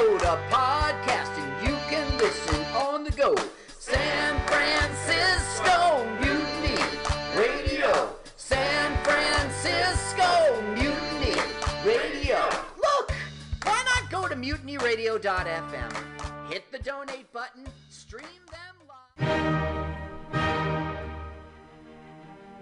load of podcasting you can listen on the go. San Francisco Mutiny Radio. San Francisco Mutiny Radio. Look, why not go to mutinyradio.fm? Hit the donate button, stream them live.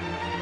Yeah.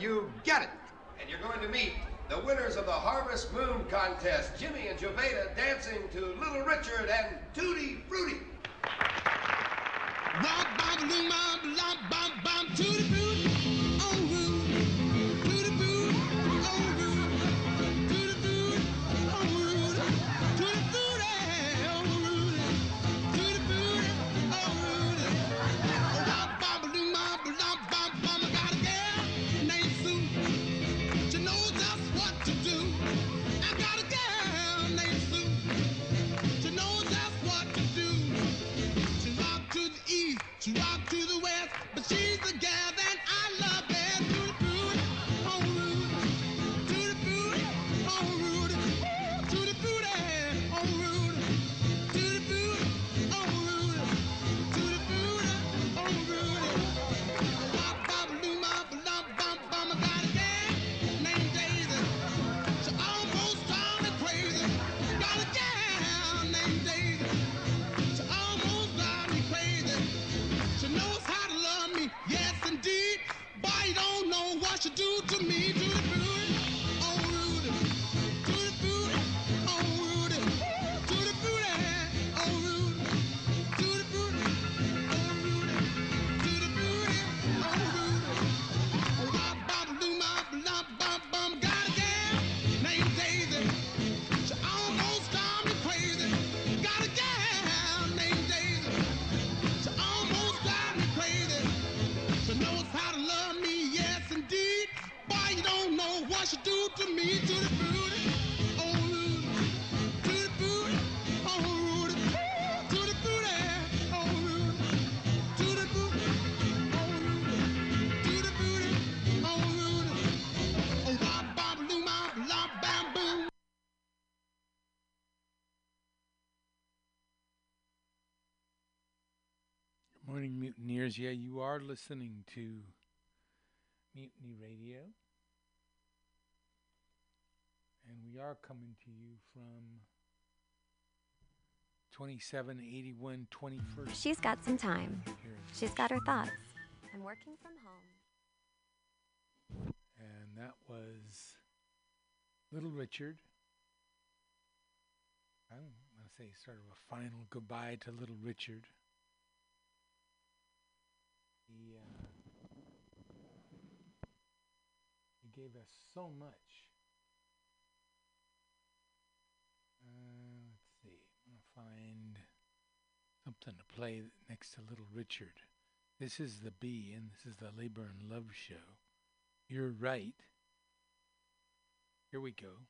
You get it. And you're going to meet the winners of the Harvest Moon Contest, Jimmy and Jovita dancing to Little Richard and Tutti Frutti. listeners, yeah, you are listening to Mutiny Radio. And we are coming to you from 2781 21st. She's got some time. She's got her thoughts. I'm working from home. And that was Little Richard. I'm gonna say sort of a final goodbye to Little Richard. He, uh, he gave us so much. Uh, let's see. I'm going to find something to play next to Little Richard. This is the B, and this is the Labor and Love Show. You're right. Here we go.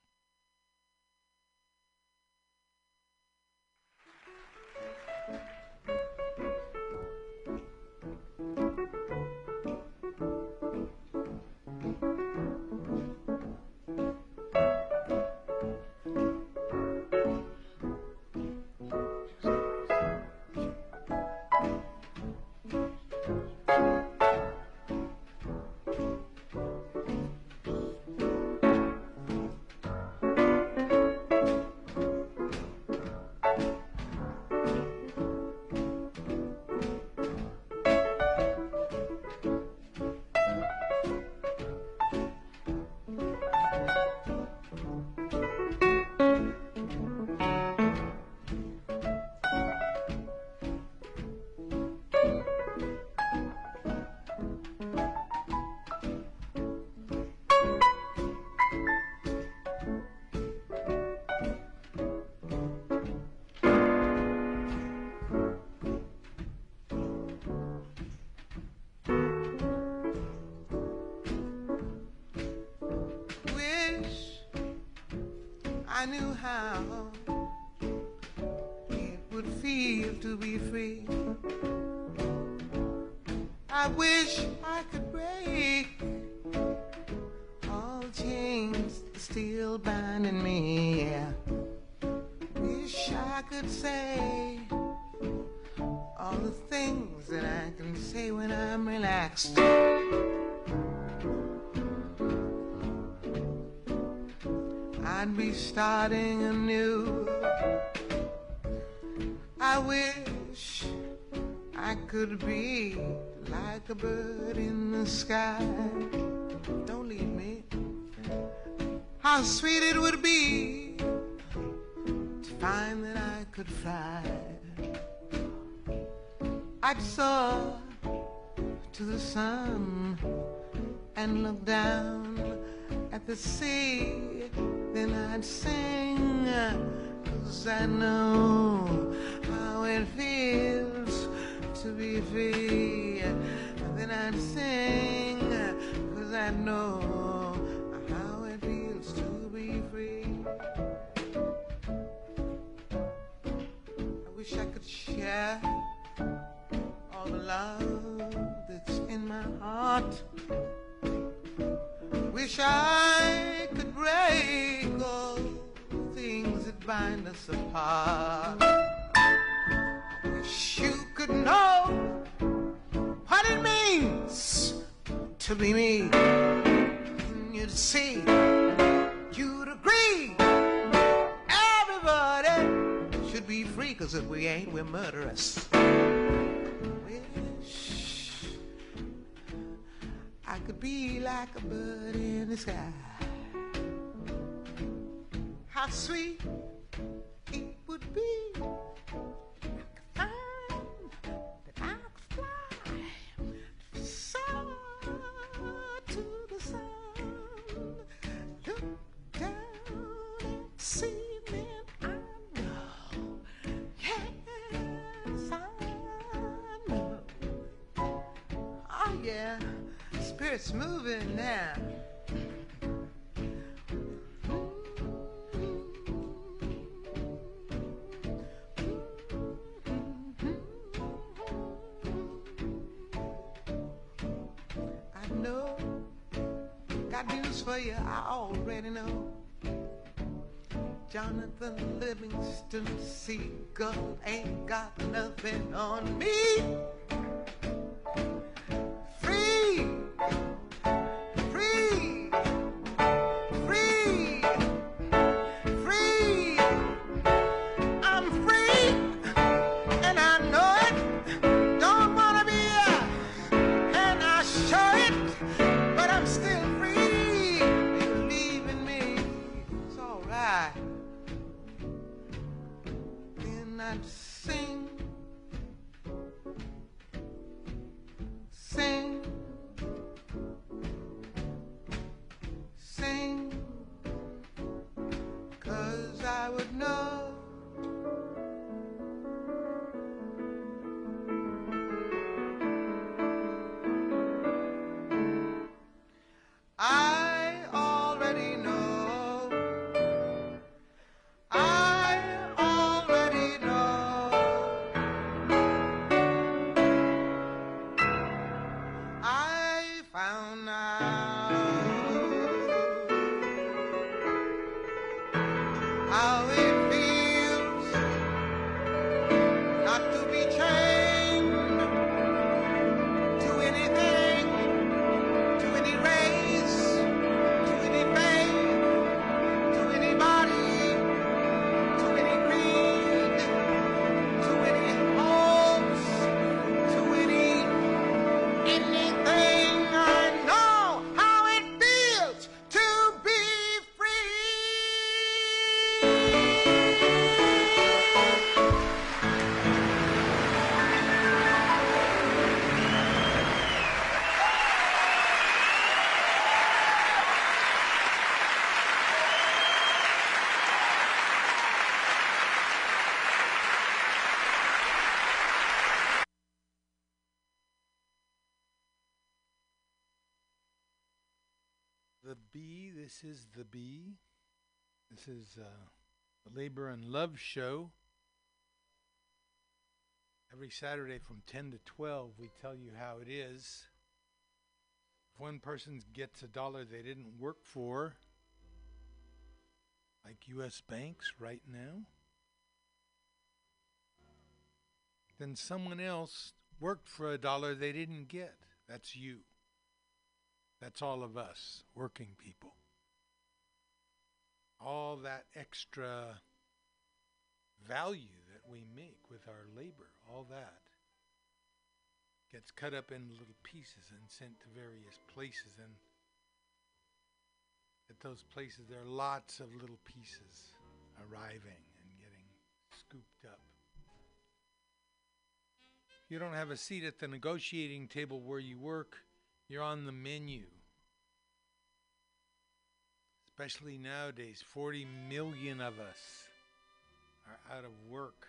Moving now. I know, got news for you. I already know. Jonathan Livingston Seagull ain't got nothing on me. This is the Bee. This is uh, the Labor and Love Show. Every Saturday from 10 to 12, we tell you how it is. If one person gets a dollar they didn't work for, like U.S. banks right now, then someone else worked for a dollar they didn't get. That's you. That's all of us, working people. All that extra value that we make with our labor, all that gets cut up into little pieces and sent to various places. And at those places, there are lots of little pieces arriving and getting scooped up. You don't have a seat at the negotiating table where you work, you're on the menu. Especially nowadays, 40 million of us are out of work.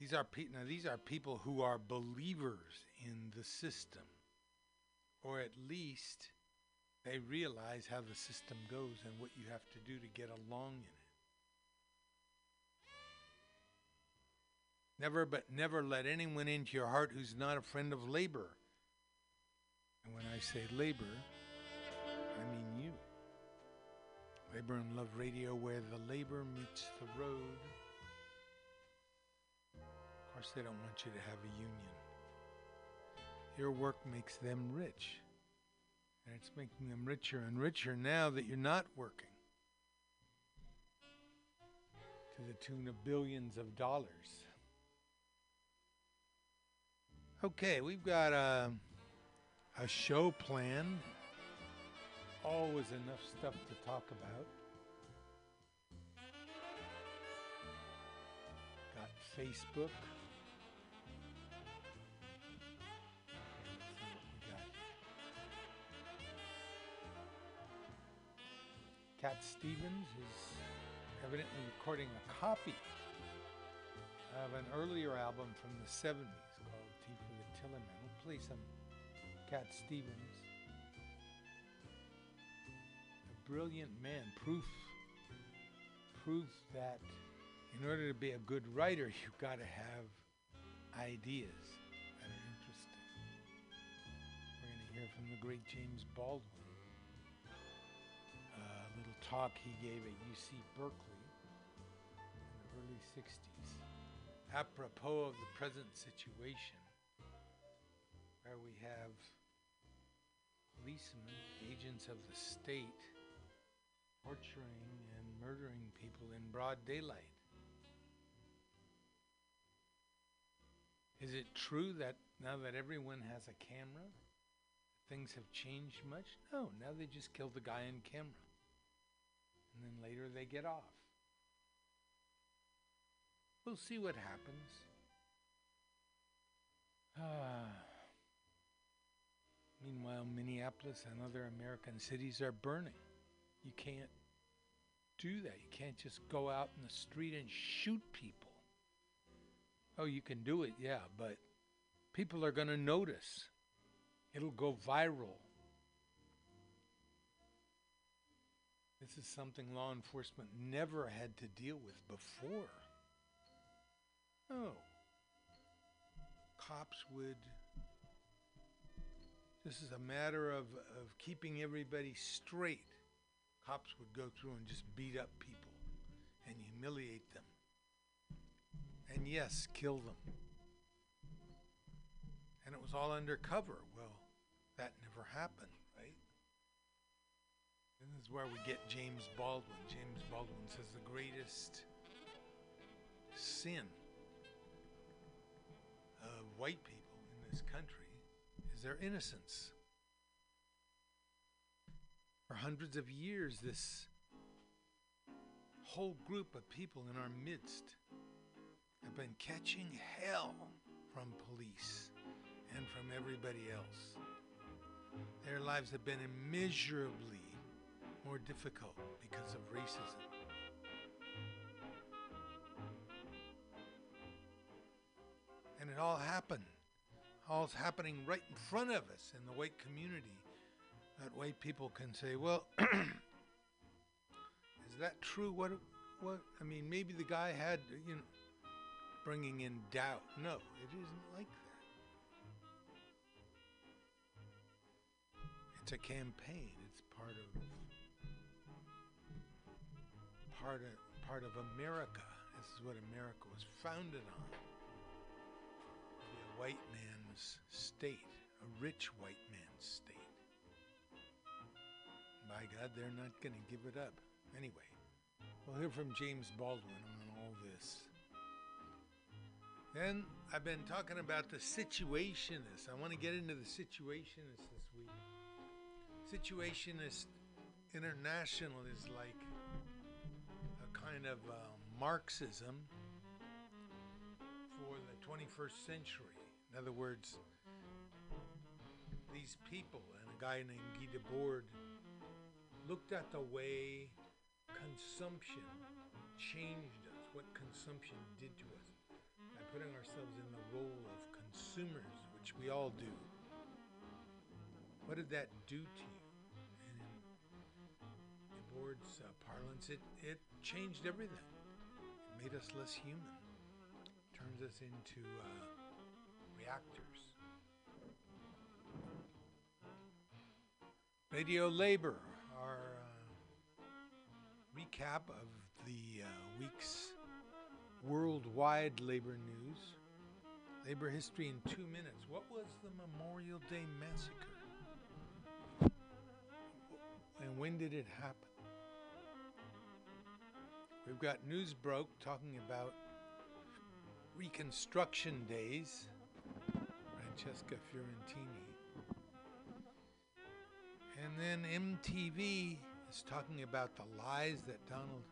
These are pe- now these are people who are believers in the system, or at least they realize how the system goes and what you have to do to get along in it. Never but never let anyone into your heart who's not a friend of labor. And when I say labor, I mean you. Labor and Love Radio, where the labor meets the road. Of course, they don't want you to have a union. Your work makes them rich. And it's making them richer and richer now that you're not working. To the tune of billions of dollars. Okay, we've got a, a show planned. Always enough stuff to talk about. Got Facebook. Cat Stevens is evidently recording a copy of an earlier album from the 70s called Tea for the Tillerman. We'll play some um, Cat Stevens. Brilliant man, proof proof that in order to be a good writer, you've got to have ideas that are interesting. We're going to hear from the great James Baldwin a little talk he gave at UC Berkeley in the early 60s, apropos of the present situation, where we have policemen, agents of the state, torturing and murdering people in broad daylight. Is it true that now that everyone has a camera, things have changed much? No, now they just kill the guy on camera. And then later they get off. We'll see what happens. Ah. Meanwhile, Minneapolis and other American cities are burning. You can't do that. You can't just go out in the street and shoot people. Oh, you can do it, yeah, but people are going to notice. It'll go viral. This is something law enforcement never had to deal with before. Oh. Cops would. This is a matter of, of keeping everybody straight. Cops would go through and just beat up people and humiliate them. And yes, kill them. And it was all undercover. Well, that never happened, right? This is where we get James Baldwin. James Baldwin says the greatest sin of white people in this country is their innocence. For hundreds of years, this whole group of people in our midst have been catching hell from police and from everybody else. Their lives have been immeasurably more difficult because of racism. And it all happened. All's happening right in front of us in the white community. That white people can say, well, is that true? What, what, I mean, maybe the guy had, you know, bringing in doubt. No, it isn't like that. It's a campaign. It's part of part of part of America. This is what America was founded on. A white man's state, a rich white man's state. By God, they're not going to give it up. Anyway, we'll hear from James Baldwin on all this. Then I've been talking about the situationists. I want to get into the situationists this week. Situationist international is like a kind of uh, Marxism for the 21st century. In other words, these people and a guy named Guy Debord looked at the way consumption changed us, what consumption did to us by putting ourselves in the role of consumers, which we all do. What did that do to you? And in Debord's uh, parlance, it, it changed everything. It made us less human. it turns us into uh, reactors. Radio Labor, our uh, recap of the uh, week's worldwide labor news. Labor history in two minutes. What was the Memorial Day massacre? And when did it happen? We've got Newsbroke talking about Reconstruction Days. Francesca Fiorentini. And then MTV is talking about the lies that Donald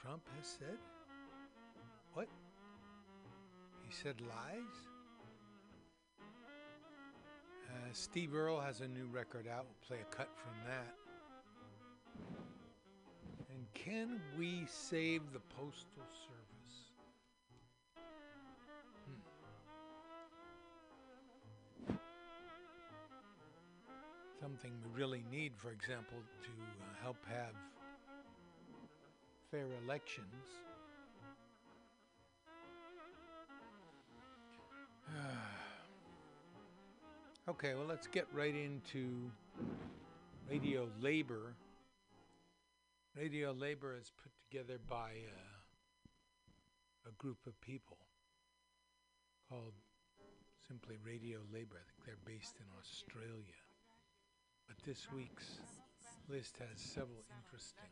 Trump has said. What? He said lies? Uh, Steve Earle has a new record out. We'll play a cut from that. And can we save the Postal Service? Something we really need, for example, to uh, help have fair elections. okay, well, let's get right into radio labor. Radio labor is put together by uh, a group of people called simply Radio Labor. I think they're based in Australia. But this week's list has several interesting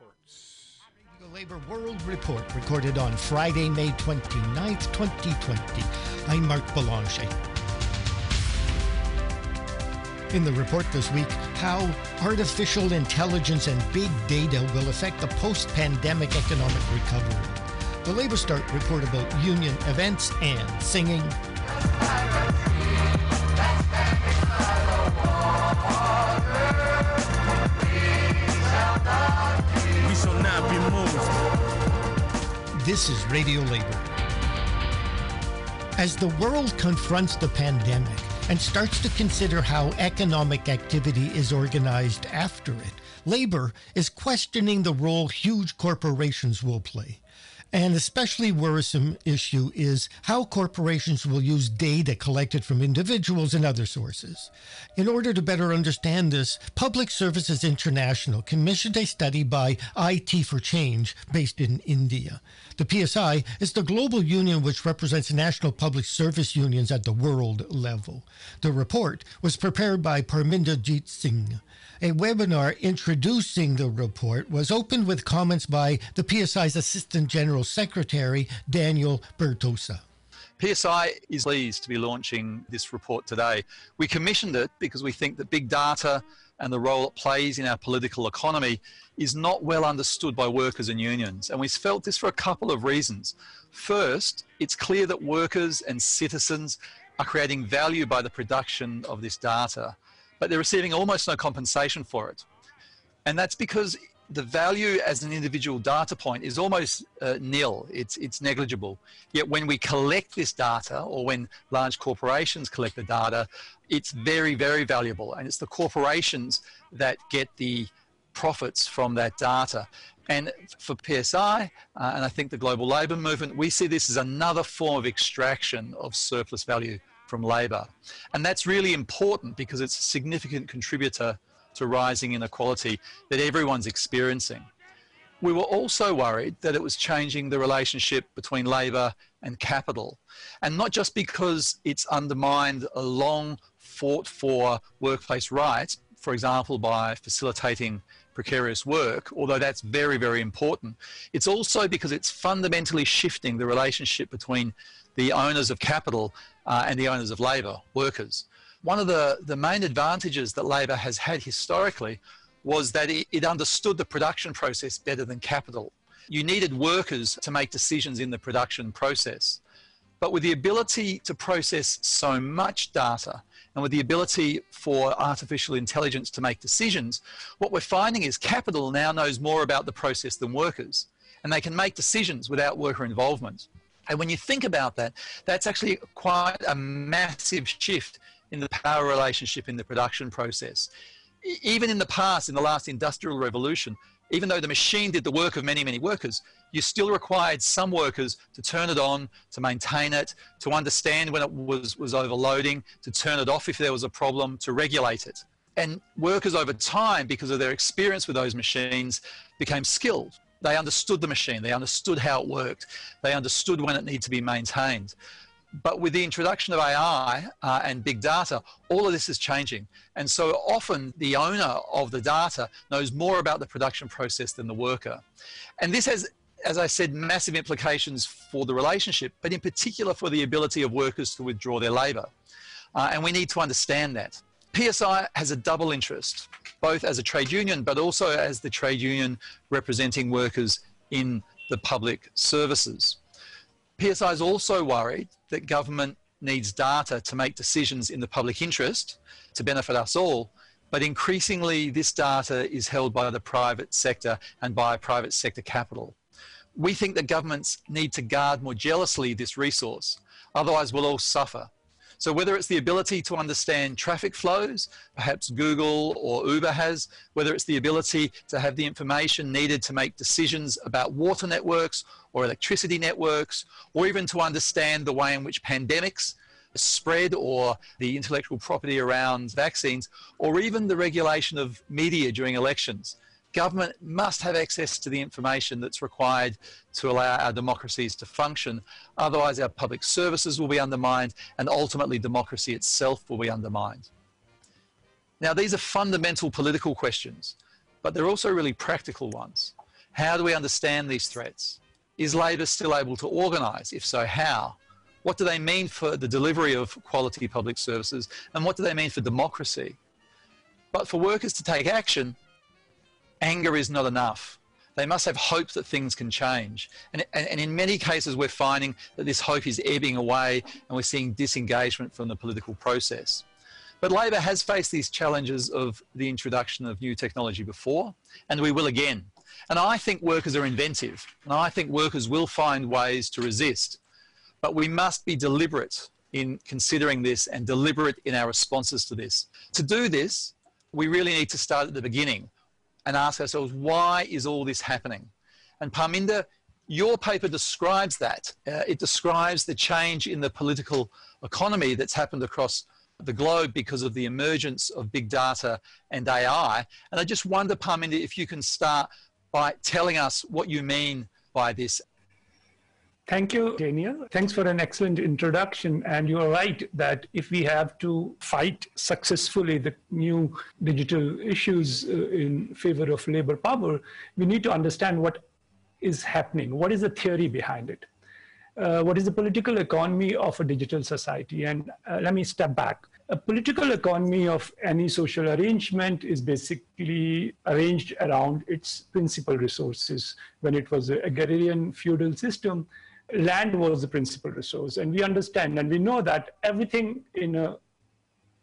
reports. Radio Labor World Report recorded on Friday, May 29th, 2020. I'm Marc Belanger. In the report this week, how artificial intelligence and big data will affect the post pandemic economic recovery. The LabourStart report about union events and singing. We shall not be moved. This is Radio Labor. As the world confronts the pandemic and starts to consider how economic activity is organized after it, labor is questioning the role huge corporations will play. An especially worrisome issue is how corporations will use data collected from individuals and other sources. In order to better understand this, Public Services International commissioned a study by IT for Change based in India. The PSI is the global union which represents national public service unions at the world level. The report was prepared by Parminder Jeet Singh. A webinar introducing the report was opened with comments by the PSI's Assistant General Secretary, Daniel Bertossa. PSI is pleased to be launching this report today. We commissioned it because we think that big data and the role it plays in our political economy is not well understood by workers and unions. And we felt this for a couple of reasons. First, it's clear that workers and citizens are creating value by the production of this data, but they're receiving almost no compensation for it. And that's because the value as an individual data point is almost uh, nil. It's, it's negligible. Yet when we collect this data or when large corporations collect the data, it's very, very valuable. And it's the corporations that get the profits from that data. And for PSI, uh, and I think the global labour movement, we see this as another form of extraction of surplus value from labour. And that's really important because it's a significant contributor to rising inequality that everyone's experiencing. We were also worried that it was changing the relationship between labour and capital. And not just because it's undermined a long fought for workplace rights, for example, by facilitating precarious work, although that's very, very important. It's also because it's fundamentally shifting the relationship between the owners of capital uh, and the owners of labour, workers. One of the, the main advantages that labour has had historically was that it, it understood the production process better than capital. You needed workers to make decisions in the production process. But with the ability to process so much data and with the ability for artificial intelligence to make decisions, what we're finding is capital now knows more about the process than workers, and they can make decisions without worker involvement. And when you think about that, that's actually quite a massive shift in the power relationship in the production process. Even in the past, in the last industrial revolution, even though the machine did the work of many, many workers, you still required some workers to turn it on, to maintain it, to understand when it was, was overloading, to turn it off if there was a problem, to regulate it. And workers over time, because of their experience with those machines, became skilled. They understood the machine, they understood how it worked, they understood when it needed to be maintained. But with the introduction of AI uh, and big data, all of this is changing. And so often the owner of the data knows more about the production process than the worker. And this has, as I said, massive implications for the relationship, but in particular for the ability of workers to withdraw their labour. Uh, and we need to understand that. PSI has a double interest, both as a trade union, but also as the trade union representing workers in the public services. PSI is also worried that government needs data to make decisions in the public interest to benefit us all. But increasingly, this data is held by the private sector and by private sector capital. We think that governments need to guard more jealously this resource, otherwise, we'll all suffer. So, whether it's the ability to understand traffic flows, perhaps Google or Uber has, whether it's the ability to have the information needed to make decisions about water networks or electricity networks, or even to understand the way in which pandemics spread or the intellectual property around vaccines, or even the regulation of media during elections government must have access to the information that's required to allow our democracies to function. Otherwise, our public services will be undermined and ultimately democracy itself will be undermined. Now, these are fundamental political questions, but they're also really practical ones. How do we understand these threats? Is Labor still able to organise? If so, how? What do they mean for the delivery of quality public services? And what do they mean for democracy? But for workers to take action, anger is not enough. They must have hope that things can change. And, and, and, in many cases, we're finding that this hope is ebbing away and we're seeing disengagement from the political process. But Labor has faced these challenges of the introduction of new technology before, and we will again. And I think workers are inventive, and I think workers will find ways to resist. But we must be deliberate in considering this and deliberate in our responses to this. To do this, we really need to start at the beginning and ask ourselves, why is all this happening? And Parminder, your paper describes that. Uh, it describes the change in the political economy that's happened across the globe because of the emergence of big data and AI. And I just wonder, Parminder, if you can start by telling us what you mean by this Thank you, Daniel. Thanks for an excellent introduction. And you're right that if we have to fight successfully the new digital issues uh, in favor of labor power, we need to understand what is happening. What is the theory behind it? Uh, what is the political economy of a digital society? And uh, let me step back. A political economy of any social arrangement is basically arranged around its principal resources. When it was a agrarian feudal system, land was the principal resource. And we understand and we know that everything in a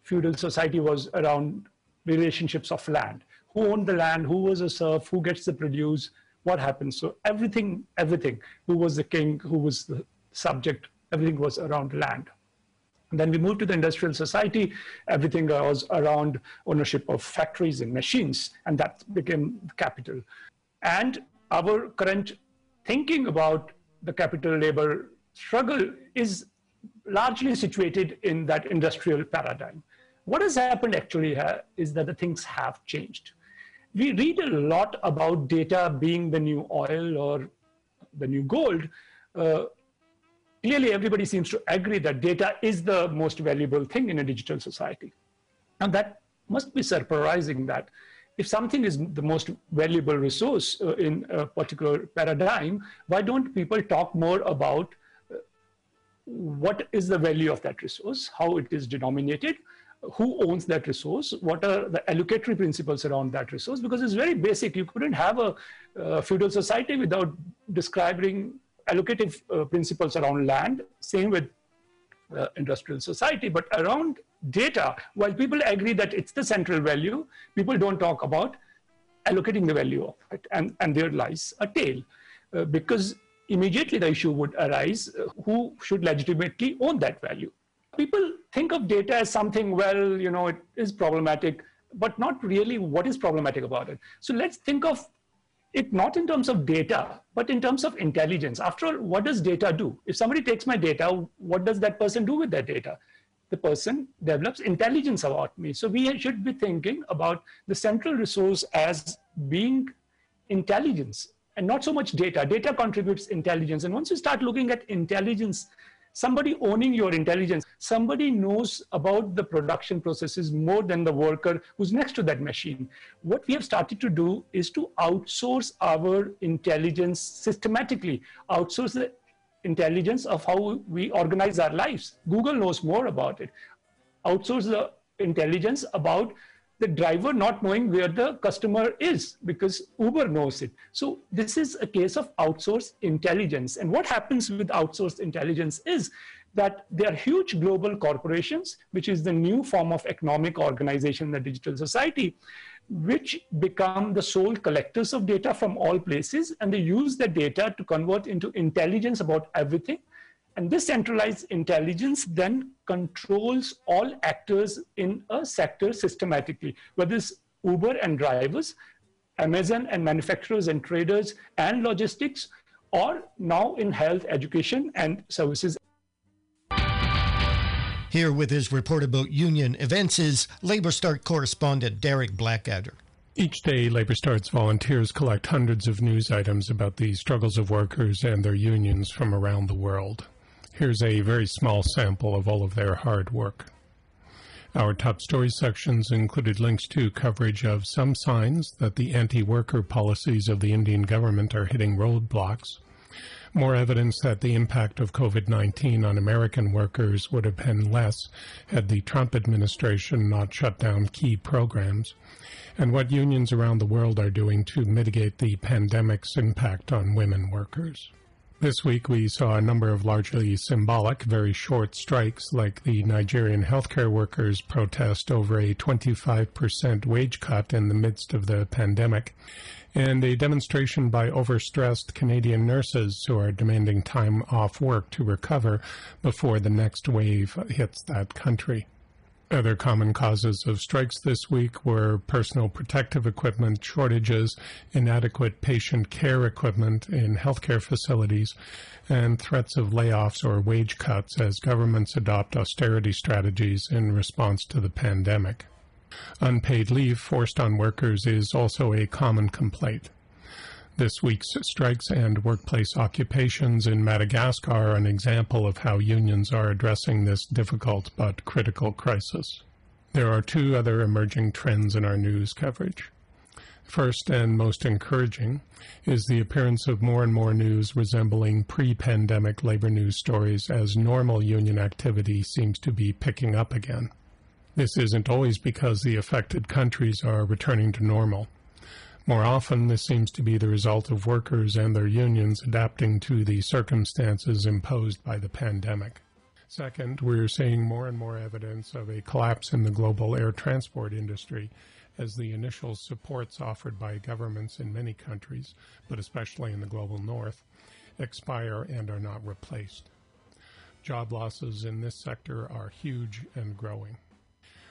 feudal society was around relationships of land. Who owned the land, who was a serf, who gets the produce, what happens. So everything, everything, who was the king, who was the subject, everything was around land. And then we moved to the industrial society. Everything was around ownership of factories and machines, and that became capital. And our current thinking about the capital labor struggle is largely situated in that industrial paradigm. What has happened actually is that the things have changed. We read a lot about data being the new oil or the new gold. Uh, clearly, everybody seems to agree that data is the most valuable thing in a digital society. And that must be surprising that if something is the most valuable resource uh, in a particular paradigm, why don't people talk more about uh, what is the value of that resource, how it is denominated, who owns that resource, what are the allocatory principles around that resource, because it's very basic. You couldn't have a, a feudal society without describing allocative uh, principles around land, same with uh, industrial society, but around data, while people agree that it's the central value, people don't talk about allocating the value of it. And, and there lies a tail. Uh, because immediately the issue would arise, uh, who should legitimately own that value? People think of data as something, well, you know, it is problematic, but not really what is problematic about it. So let's think of it not in terms of data, but in terms of intelligence. After all, what does data do? If somebody takes my data, what does that person do with that data? The person develops intelligence about me. So we should be thinking about the central resource as being intelligence and not so much data. Data contributes intelligence. And once you start looking at intelligence somebody owning your intelligence somebody knows about the production processes more than the worker who's next to that machine. What we have started to do is to outsource our intelligence systematically outsource the intelligence of how we organize our lives. Google knows more about it. Outsource the intelligence about the driver not knowing where the customer is because Uber knows it. So this is a case of outsourced intelligence. And what happens with outsourced intelligence is that there are huge global corporations, which is the new form of economic organization in the digital society, which become the sole collectors of data from all places. And they use the data to convert into intelligence about everything and this centralized intelligence then controls all actors in a sector systematically, whether it's Uber and drivers, Amazon and manufacturers and traders and logistics, or now in health, education, and services. Here with his report about union events is LabourStart correspondent Derek Blackadder. Each day, LabourStart's volunteers collect hundreds of news items about the struggles of workers and their unions from around the world. Here's a very small sample of all of their hard work. Our top story sections included links to coverage of some signs that the anti-worker policies of the Indian government are hitting roadblocks, more evidence that the impact of COVID-19 on American workers would have been less had the Trump administration not shut down key programs, and what unions around the world are doing to mitigate the pandemic's impact on women workers. This week we saw a number of largely symbolic, very short strikes like the Nigerian healthcare workers protest over a 25% wage cut in the midst of the pandemic, and a demonstration by overstressed Canadian nurses who are demanding time off work to recover before the next wave hits that country. Other common causes of strikes this week were personal protective equipment shortages, inadequate patient care equipment in healthcare facilities, and threats of layoffs or wage cuts as governments adopt austerity strategies in response to the pandemic. Unpaid leave forced on workers is also a common complaint. This week's strikes and workplace occupations in Madagascar are an example of how unions are addressing this difficult but critical crisis. There are two other emerging trends in our news coverage. First and most encouraging is the appearance of more and more news resembling pre-pandemic labor news stories as normal union activity seems to be picking up again. This isn't always because the affected countries are returning to normal. More often, this seems to be the result of workers and their unions adapting to the circumstances imposed by the pandemic. Second, we're seeing more and more evidence of a collapse in the global air transport industry as the initial supports offered by governments in many countries, but especially in the global north, expire and are not replaced. Job losses in this sector are huge and growing.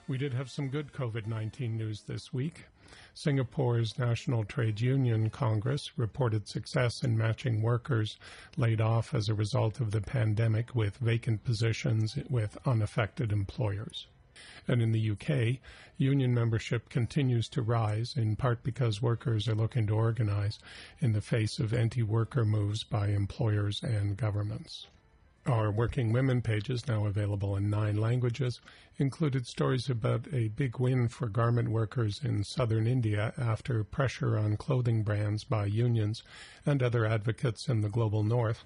We did have some good COVID 19 news this week. Singapore's National Trade Union Congress reported success in matching workers laid off as a result of the pandemic with vacant positions with unaffected employers. And in the UK, union membership continues to rise, in part because workers are looking to organize in the face of anti-worker moves by employers and governments. Our Working Women pages, now available in nine languages, included stories about a big win for garment workers in southern India after pressure on clothing brands by unions and other advocates in the global north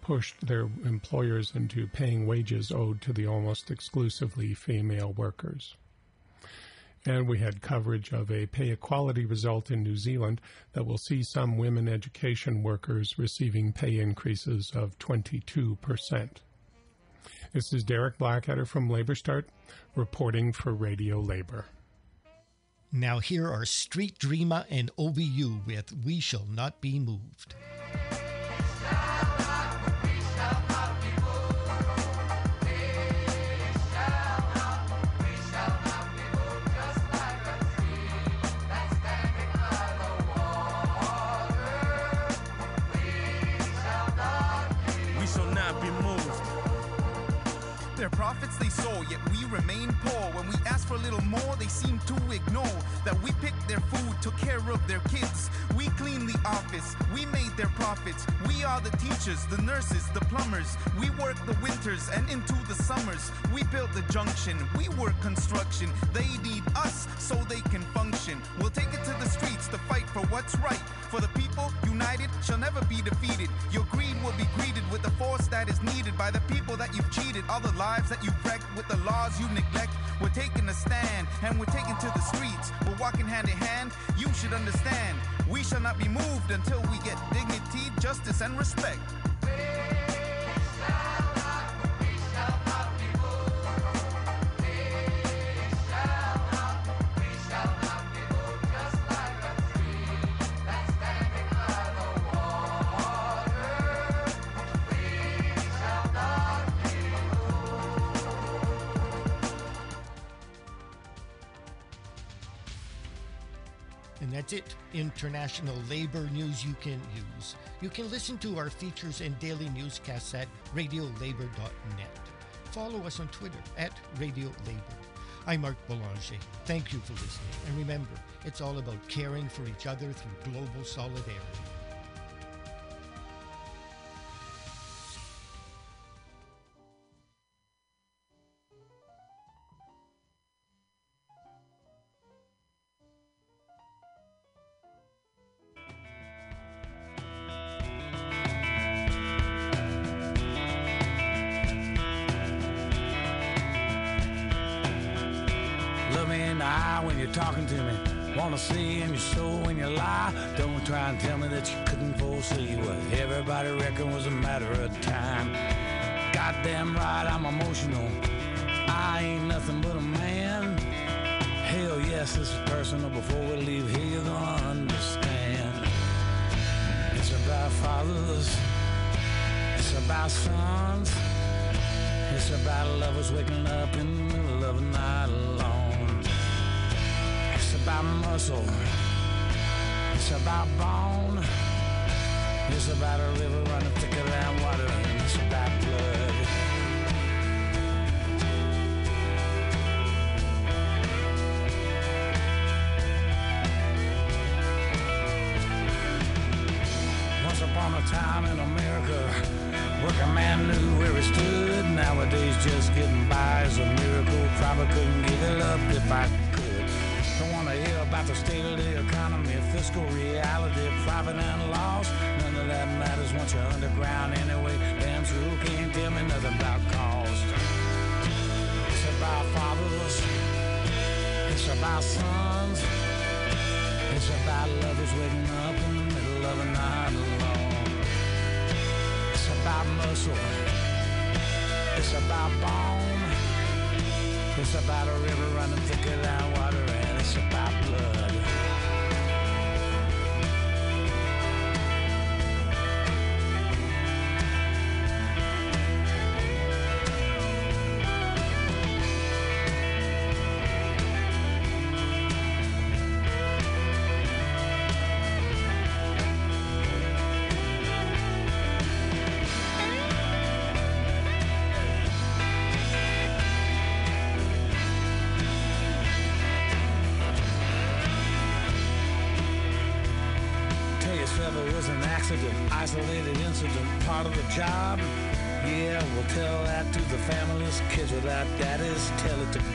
pushed their employers into paying wages owed to the almost exclusively female workers. And we had coverage of a pay equality result in New Zealand that will see some women education workers receiving pay increases of 22%. This is Derek Blackadder from LabourStart reporting for Radio Labor. Now here are Street Dreamer and OBU with We Shall Not Be Moved. Their profits sow, yet we remain poor. When we ask for a little more, they seem to ignore that we pick their food, took care of their kids. We clean the office, we made their profits. We are the teachers, the nurses, the plumbers. We work the winters and into the summers. We built the junction, we work construction. They need us so they can function. We'll take it to the streets to fight for what's right. For the people, united shall never be defeated. Your greed will be greeted with the force that is needed by the people that you've cheated. All the lives that you've wrecked with the laws you neglect. We're taking a stand and we're taking to the streets. We're walking hand in hand. You should understand. We shall not be moved until we get dignity, justice, and respect. That's it. International labor news you can use. You can listen to our features and daily newscasts at radiolabor.net. Follow us on Twitter at Radio Labor. I'm Marc Belanger. Thank you for listening. And remember, it's all about caring for each other through global solidarity. Wanna see in your soul when you lie. Don't try and tell me that you couldn't foresee what everybody reckoned was a matter of time. Goddamn right, I'm emotional. I ain't nothing but a man. Hell yes, this is personal. Before we leave here, you're gonna understand. It's about fathers. It's about sons. It's about lovers waking up in the middle of the night about muscle. It's about bone. It's about a river running thicker than water. It's about blood. Once upon a time in America, working man knew where he stood. Nowadays, just getting by is a miracle. Probably couldn't give it up if I the state of the economy, fiscal reality, profit and loss. None of that matters once you're underground anyway. Can't tell me nothing about cost. It's about fathers. It's about sons. It's about lovers waking up in the middle of a night alone. It's about muscle. It's about bone. It's about a river running thicker than water, and it's about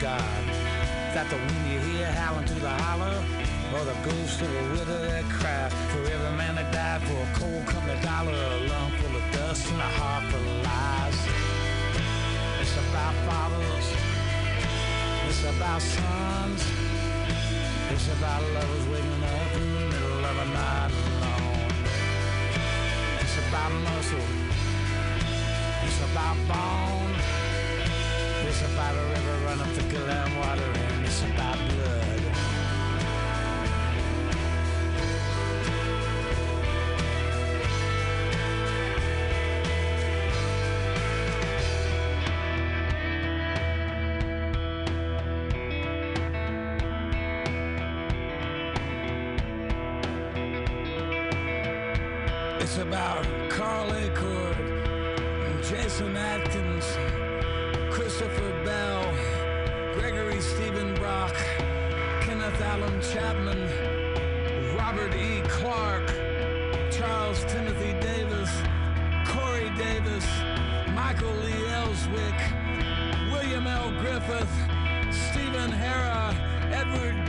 God. That the wind you hear howling through the hollow, or the ghost of a widow that for every man that died for a cold company dollar, a lung full of dust and a heart full of lies. It's about fathers, it's about sons, it's about lovers waking up in the middle of a night alone. It's about muscle. It's about bone. It's about a river running thicker than water, and it's about blood. Chapman, Robert E. Clark, Charles Timothy Davis, Corey Davis, Michael Lee Ellswick, William L. Griffith, Stephen Hara, Edward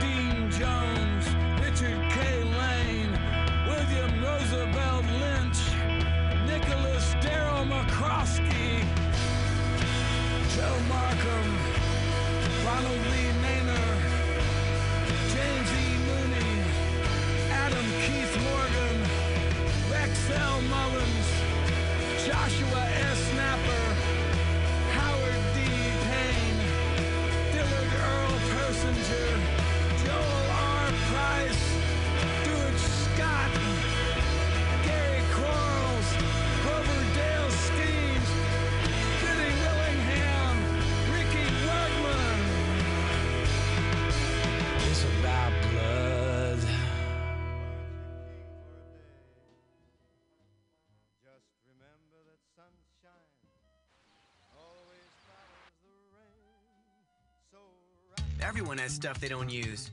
Everyone has stuff they don't use.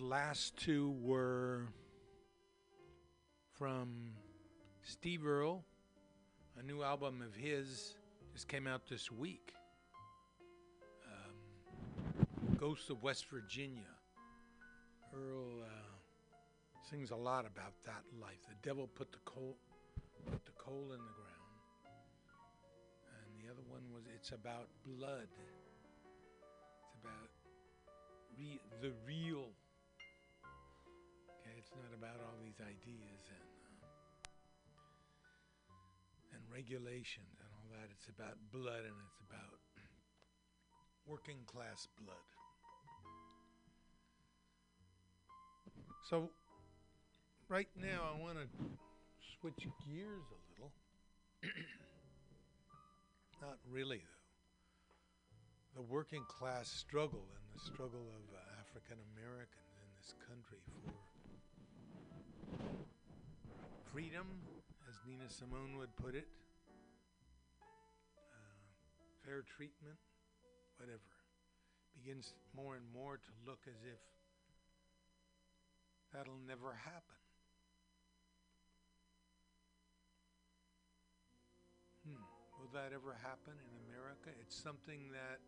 last two were from Steve Earle. A new album of his just came out this week um, Ghosts of West Virginia. Earle uh, sings a lot about that life. The devil put the coal, put the coal in the ground, and the other one was it's about blood. It's about the real about all these ideas and uh, and regulations and all that. It's about blood and it's about working class blood. So right now I want to switch gears a little. Not really though the working class struggle and the struggle of uh, African Americans in this country for freedom, as Nina Simone would put it, uh, fair treatment, whatever, begins more and more to look as if that'll never happen. Hmm. Will that ever happen in America? It's something that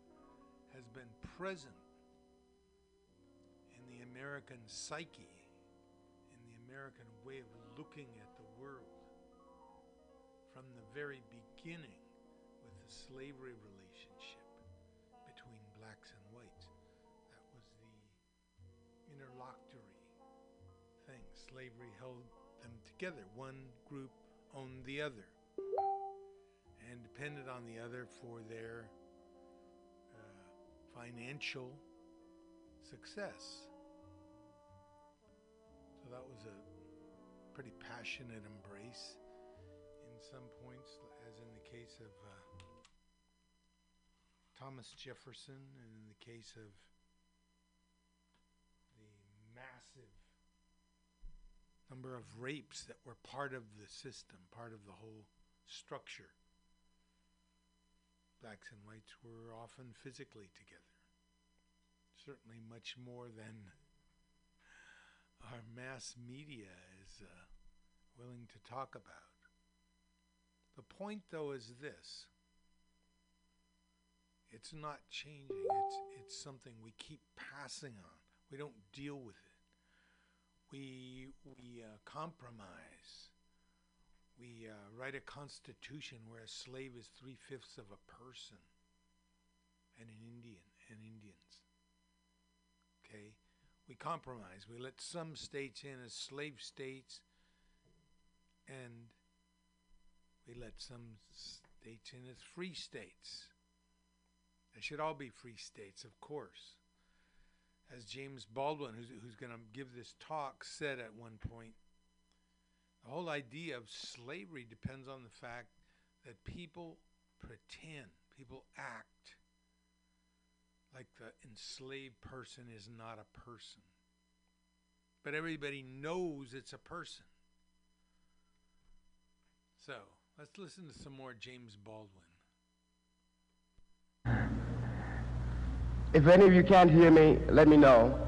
has been present in the American psyche, American way of looking at the world from the very beginning with the slavery relationship between blacks and whites. That was the interlocutory thing. Slavery held them together. One group owned the other and depended on the other for their uh, financial success. So that was a pretty passionate embrace in some points, as in the case of uh, Thomas Jefferson, and in the case of the massive number of rapes that were part of the system, part of the whole structure. Blacks and whites were often physically together, certainly much more than our mass media is uh, willing to talk about. The point, though, is this it's not changing, it's, it's something we keep passing on. We don't deal with it. We, we uh, compromise. We uh, write a constitution where a slave is three fifths of a person and an Indian and Indians. Okay? We compromise. We let some states in as slave states and we let some states in as free states. They should all be free states, of course. As James Baldwin, who's, who's going to give this talk, said at one point, the whole idea of slavery depends on the fact that people pretend, people act like the enslaved person is not a person. But everybody knows it's a person. So let's listen to some more James Baldwin. If any of you can't hear me, let me know.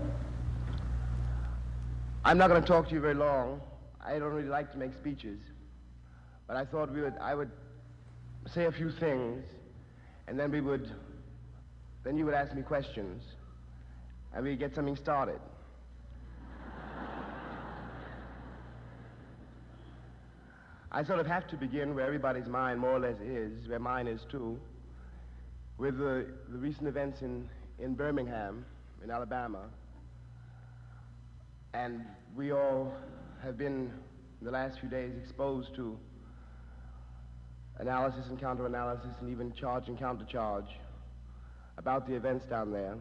I'm not going to talk to you very long. I don't really like to make speeches, but I thought we would, I would say a few things, and then we would, then you would ask me questions, and we'd get something started. I sort of have to begin where everybody's mind more or less is, where mine is too, with the, the recent events in, in Birmingham, in Alabama. And we all have been, in the last few days, exposed to analysis and counter-analysis and even charge and counter-charge about the events down there.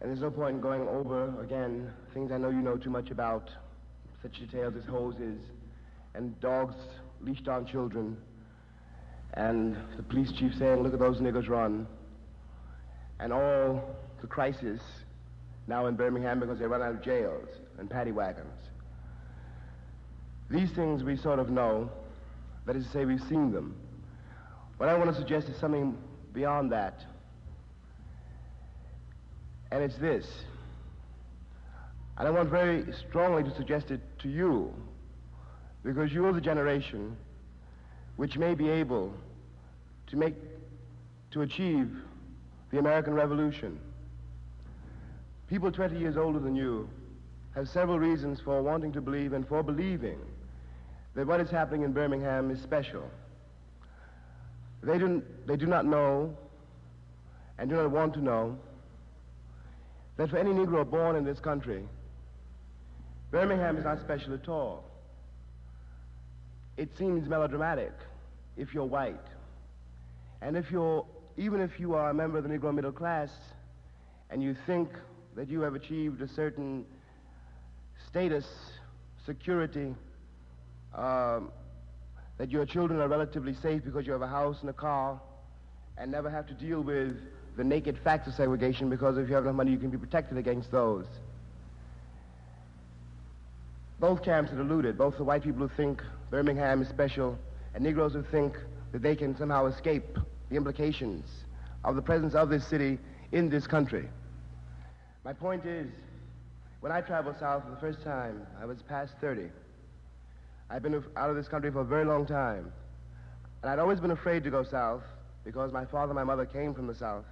And there's no point in going over, again, things I know you know too much about, such details as hoses and dogs leashed on children, and the police chief saying, look at those niggers run, and all the crisis now in Birmingham because they run out of jails and paddy wagons. These things we sort of know, that is to say, we've seen them. What I want to suggest is something beyond that. And it's this. And I want very strongly to suggest it to you, because you're the generation which may be able to make, to achieve the American Revolution. People 20 years older than you have several reasons for wanting to believe and for believing that what is happening in Birmingham is special. They do, they do not know and do not want to know that for any Negro born in this country, Birmingham is not special at all. It seems melodramatic if you're white. And if you're, even if you are a member of the Negro middle class and you think that you have achieved a certain status, security, um, that your children are relatively safe because you have a house and a car and never have to deal with the naked facts of segregation because if you have enough money you can be protected against those. Both camps are deluded, both the white people who think Birmingham is special and Negroes who think that they can somehow escape the implications of the presence of this city in this country. My point is, when I traveled south for the first time, I was past 30. I've been out of this country for a very long time. And I'd always been afraid to go south because my father and my mother came from the south.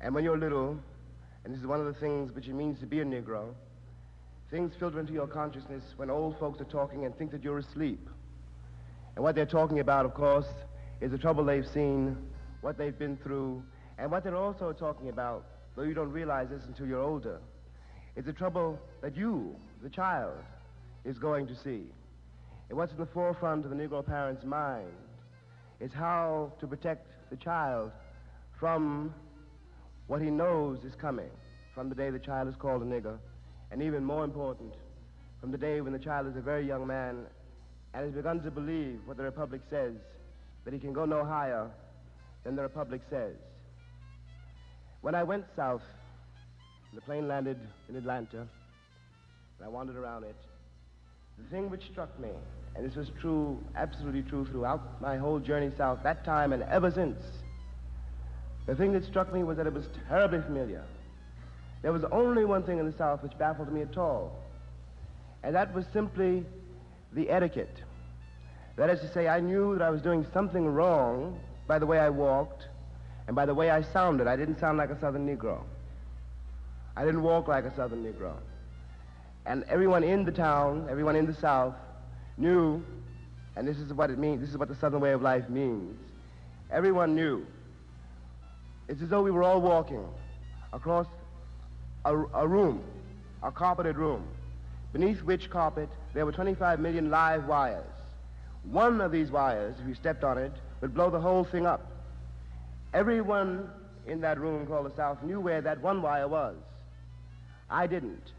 And when you're little, and this is one of the things which it means to be a Negro, things filter into your consciousness when old folks are talking and think that you're asleep. And what they're talking about, of course, is the trouble they've seen, what they've been through, and what they're also talking about, though you don't realize this until you're older, is the trouble that you, the child, is going to see. And what's in the forefront of the Negro parent's mind is how to protect the child from what he knows is coming, from the day the child is called a nigger, and even more important, from the day when the child is a very young man and has begun to believe what the Republic says, that he can go no higher than the Republic says. When I went south, the plane landed in Atlanta, and I wandered around it. The thing which struck me, and this was true, absolutely true throughout my whole journey south, that time and ever since, the thing that struck me was that it was terribly familiar. There was only one thing in the South which baffled me at all, and that was simply the etiquette. That is to say, I knew that I was doing something wrong by the way I walked and by the way I sounded. I didn't sound like a Southern Negro. I didn't walk like a Southern Negro. And everyone in the town, everyone in the South, knew, and this is what it means, this is what the Southern way of life means. Everyone knew. It's as though we were all walking across a, a room, a carpeted room, beneath which carpet there were 25 million live wires. One of these wires, if you stepped on it, would blow the whole thing up. Everyone in that room called the South knew where that one wire was. I didn't.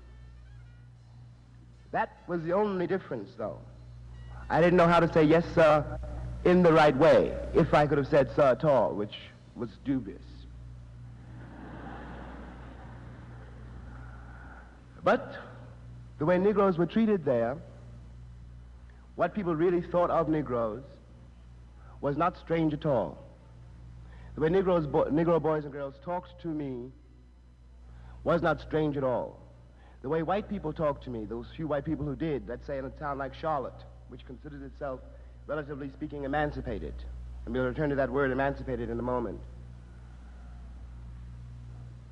That was the only difference, though. I didn't know how to say yes, sir, in the right way, if I could have said sir at all, which was dubious. But the way Negroes were treated there, what people really thought of Negroes was not strange at all. The way Negroes, bo- Negro boys and girls talked to me was not strange at all. The way white people talked to me, those few white people who did, let's say in a town like Charlotte, which considers itself, relatively speaking, emancipated. And we'll return to that word emancipated in a moment.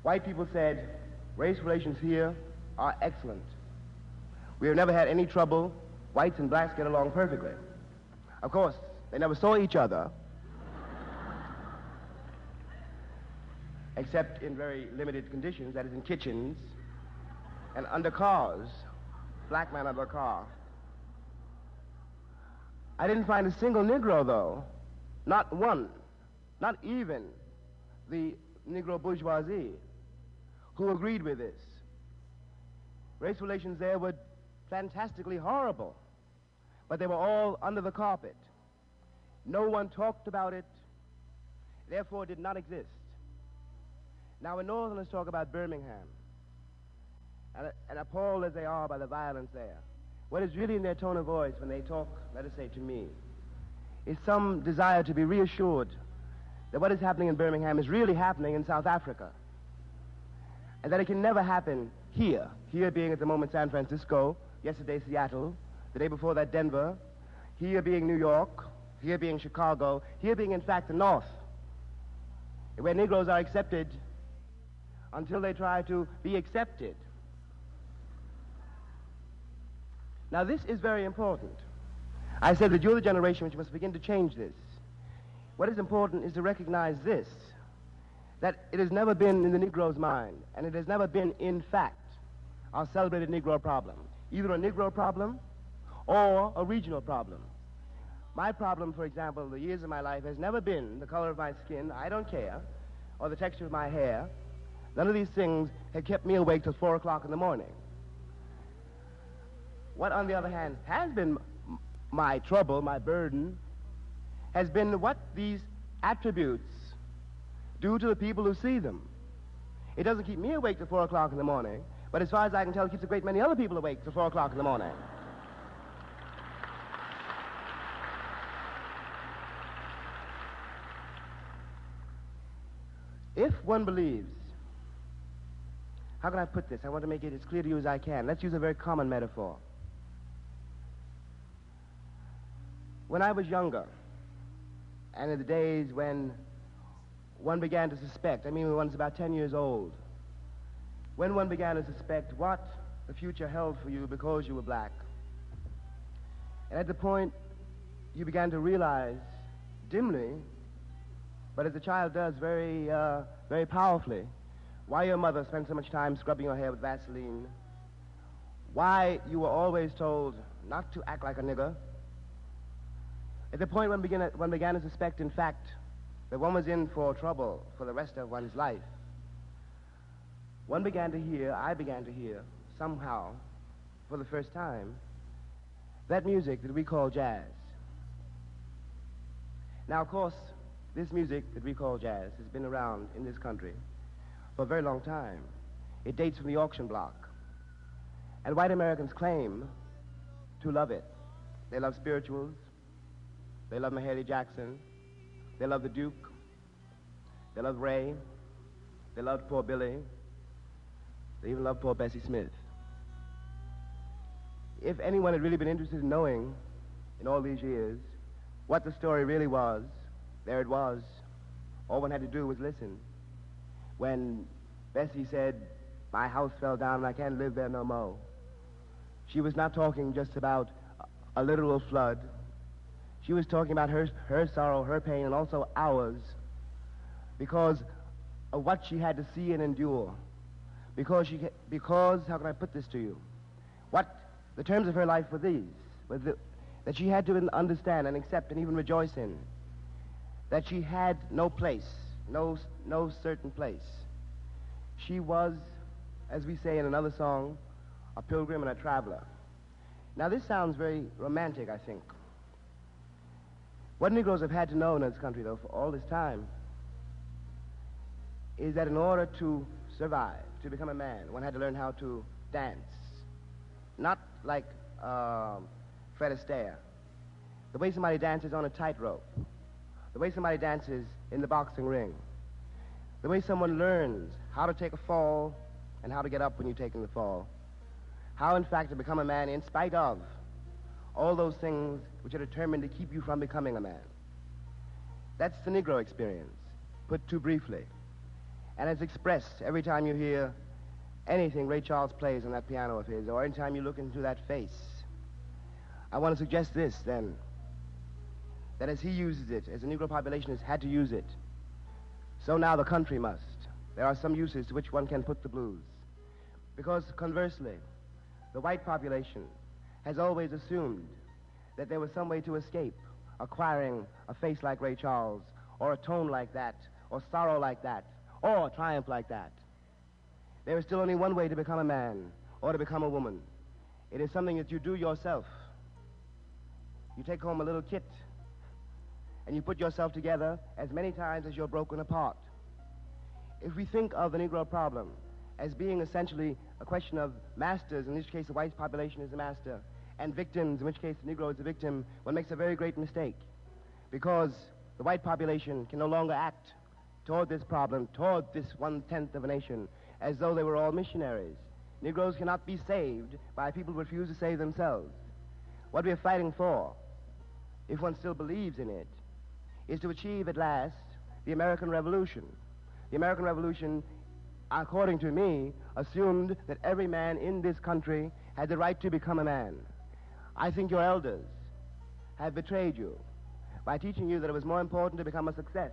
White people said, race relations here are excellent. We have never had any trouble. Whites and blacks get along perfectly. Of course, they never saw each other, except in very limited conditions, that is in kitchens and under cars, black man under car. I didn't find a single Negro, though, not one, not even the Negro bourgeoisie, who agreed with this. Race relations there were fantastically horrible, but they were all under the carpet. No one talked about it, therefore it did not exist. Now, when Northerners talk about Birmingham, and, and appalled as they are by the violence there, what is really in their tone of voice when they talk, let us say, to me, is some desire to be reassured that what is happening in Birmingham is really happening in South Africa. And that it can never happen here, here being at the moment San Francisco, yesterday Seattle, the day before that Denver, here being New York, here being Chicago, here being in fact the North, where Negroes are accepted until they try to be accepted. Now this is very important. I said that you're the generation which must begin to change this. What is important is to recognize this, that it has never been in the Negro's mind, and it has never been, in fact, our celebrated Negro problem, either a Negro problem or a regional problem. My problem, for example, the years of my life has never been the color of my skin, I don't care, or the texture of my hair. None of these things had kept me awake till 4 o'clock in the morning. What, on the other hand, has been my trouble, my burden, has been what these attributes do to the people who see them. It doesn't keep me awake till 4 o'clock in the morning, but as far as I can tell, it keeps a great many other people awake till 4 o'clock in the morning. If one believes, how can I put this? I want to make it as clear to you as I can. Let's use a very common metaphor. When I was younger, and in the days when one began to suspect, I mean, when one's about 10 years old, when one began to suspect what the future held for you because you were black, and at the point you began to realize dimly, but as a child does very, uh, very powerfully, why your mother spent so much time scrubbing your hair with Vaseline, why you were always told not to act like a nigger, at the point when began, one began to suspect, in fact, that one was in for trouble for the rest of one's life, one began to hear, I began to hear, somehow, for the first time, that music that we call jazz. Now, of course, this music that we call jazz has been around in this country for a very long time. It dates from the auction block. And white Americans claim to love it. They love spirituals. They love Mahalia Jackson. They love the Duke. They love Ray. They loved poor Billy. They even loved poor Bessie Smith. If anyone had really been interested in knowing in all these years what the story really was, there it was. All one had to do was listen. When Bessie said, My house fell down and I can't live there no more, she was not talking just about a literal flood. She was talking about her, her sorrow, her pain, and also ours because of what she had to see and endure. Because she, because, how can I put this to you? What the terms of her life were these, were the, that she had to understand and accept and even rejoice in that she had no place, no, no certain place. She was, as we say in another song, a pilgrim and a traveler. Now, this sounds very romantic, I think. What Negroes have had to know in this country, though, for all this time, is that in order to survive, to become a man, one had to learn how to dance. Not like um, Fred Astaire. The way somebody dances on a tightrope the way somebody dances in the boxing ring, the way someone learns how to take a fall and how to get up when you're taking the fall, how, in fact, to become a man in spite of all those things which are determined to keep you from becoming a man. That's the Negro experience, put too briefly. And it's expressed every time you hear anything Ray Charles plays on that piano of his, or any time you look into that face. I want to suggest this, then that as he uses it, as the Negro population has had to use it, so now the country must. There are some uses to which one can put the blues. Because conversely, the white population has always assumed that there was some way to escape acquiring a face like Ray Charles, or a tone like that, or sorrow like that, or triumph like that. There is still only one way to become a man, or to become a woman. It is something that you do yourself. You take home a little kit and you put yourself together as many times as you're broken apart. If we think of the Negro problem as being essentially a question of masters, in this case the white population is the master, and victims, in which case the Negro is the victim, one makes a very great mistake. Because the white population can no longer act toward this problem, toward this one-tenth of a nation, as though they were all missionaries. Negroes cannot be saved by people who refuse to save themselves. What we are fighting for, if one still believes in it, is to achieve at last the American Revolution. The American Revolution, according to me, assumed that every man in this country had the right to become a man. I think your elders have betrayed you by teaching you that it was more important to become a success,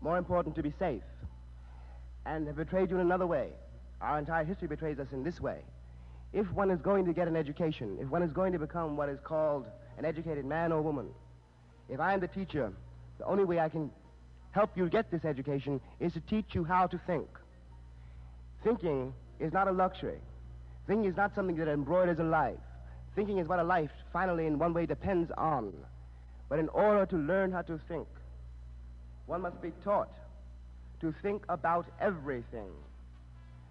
more important to be safe, and have betrayed you in another way. Our entire history betrays us in this way. If one is going to get an education, if one is going to become what is called an educated man or woman. If I am the teacher, the only way I can help you get this education is to teach you how to think. Thinking is not a luxury. Thinking is not something that embroiders a life. Thinking is what a life finally in one way depends on. But in order to learn how to think, one must be taught to think about everything.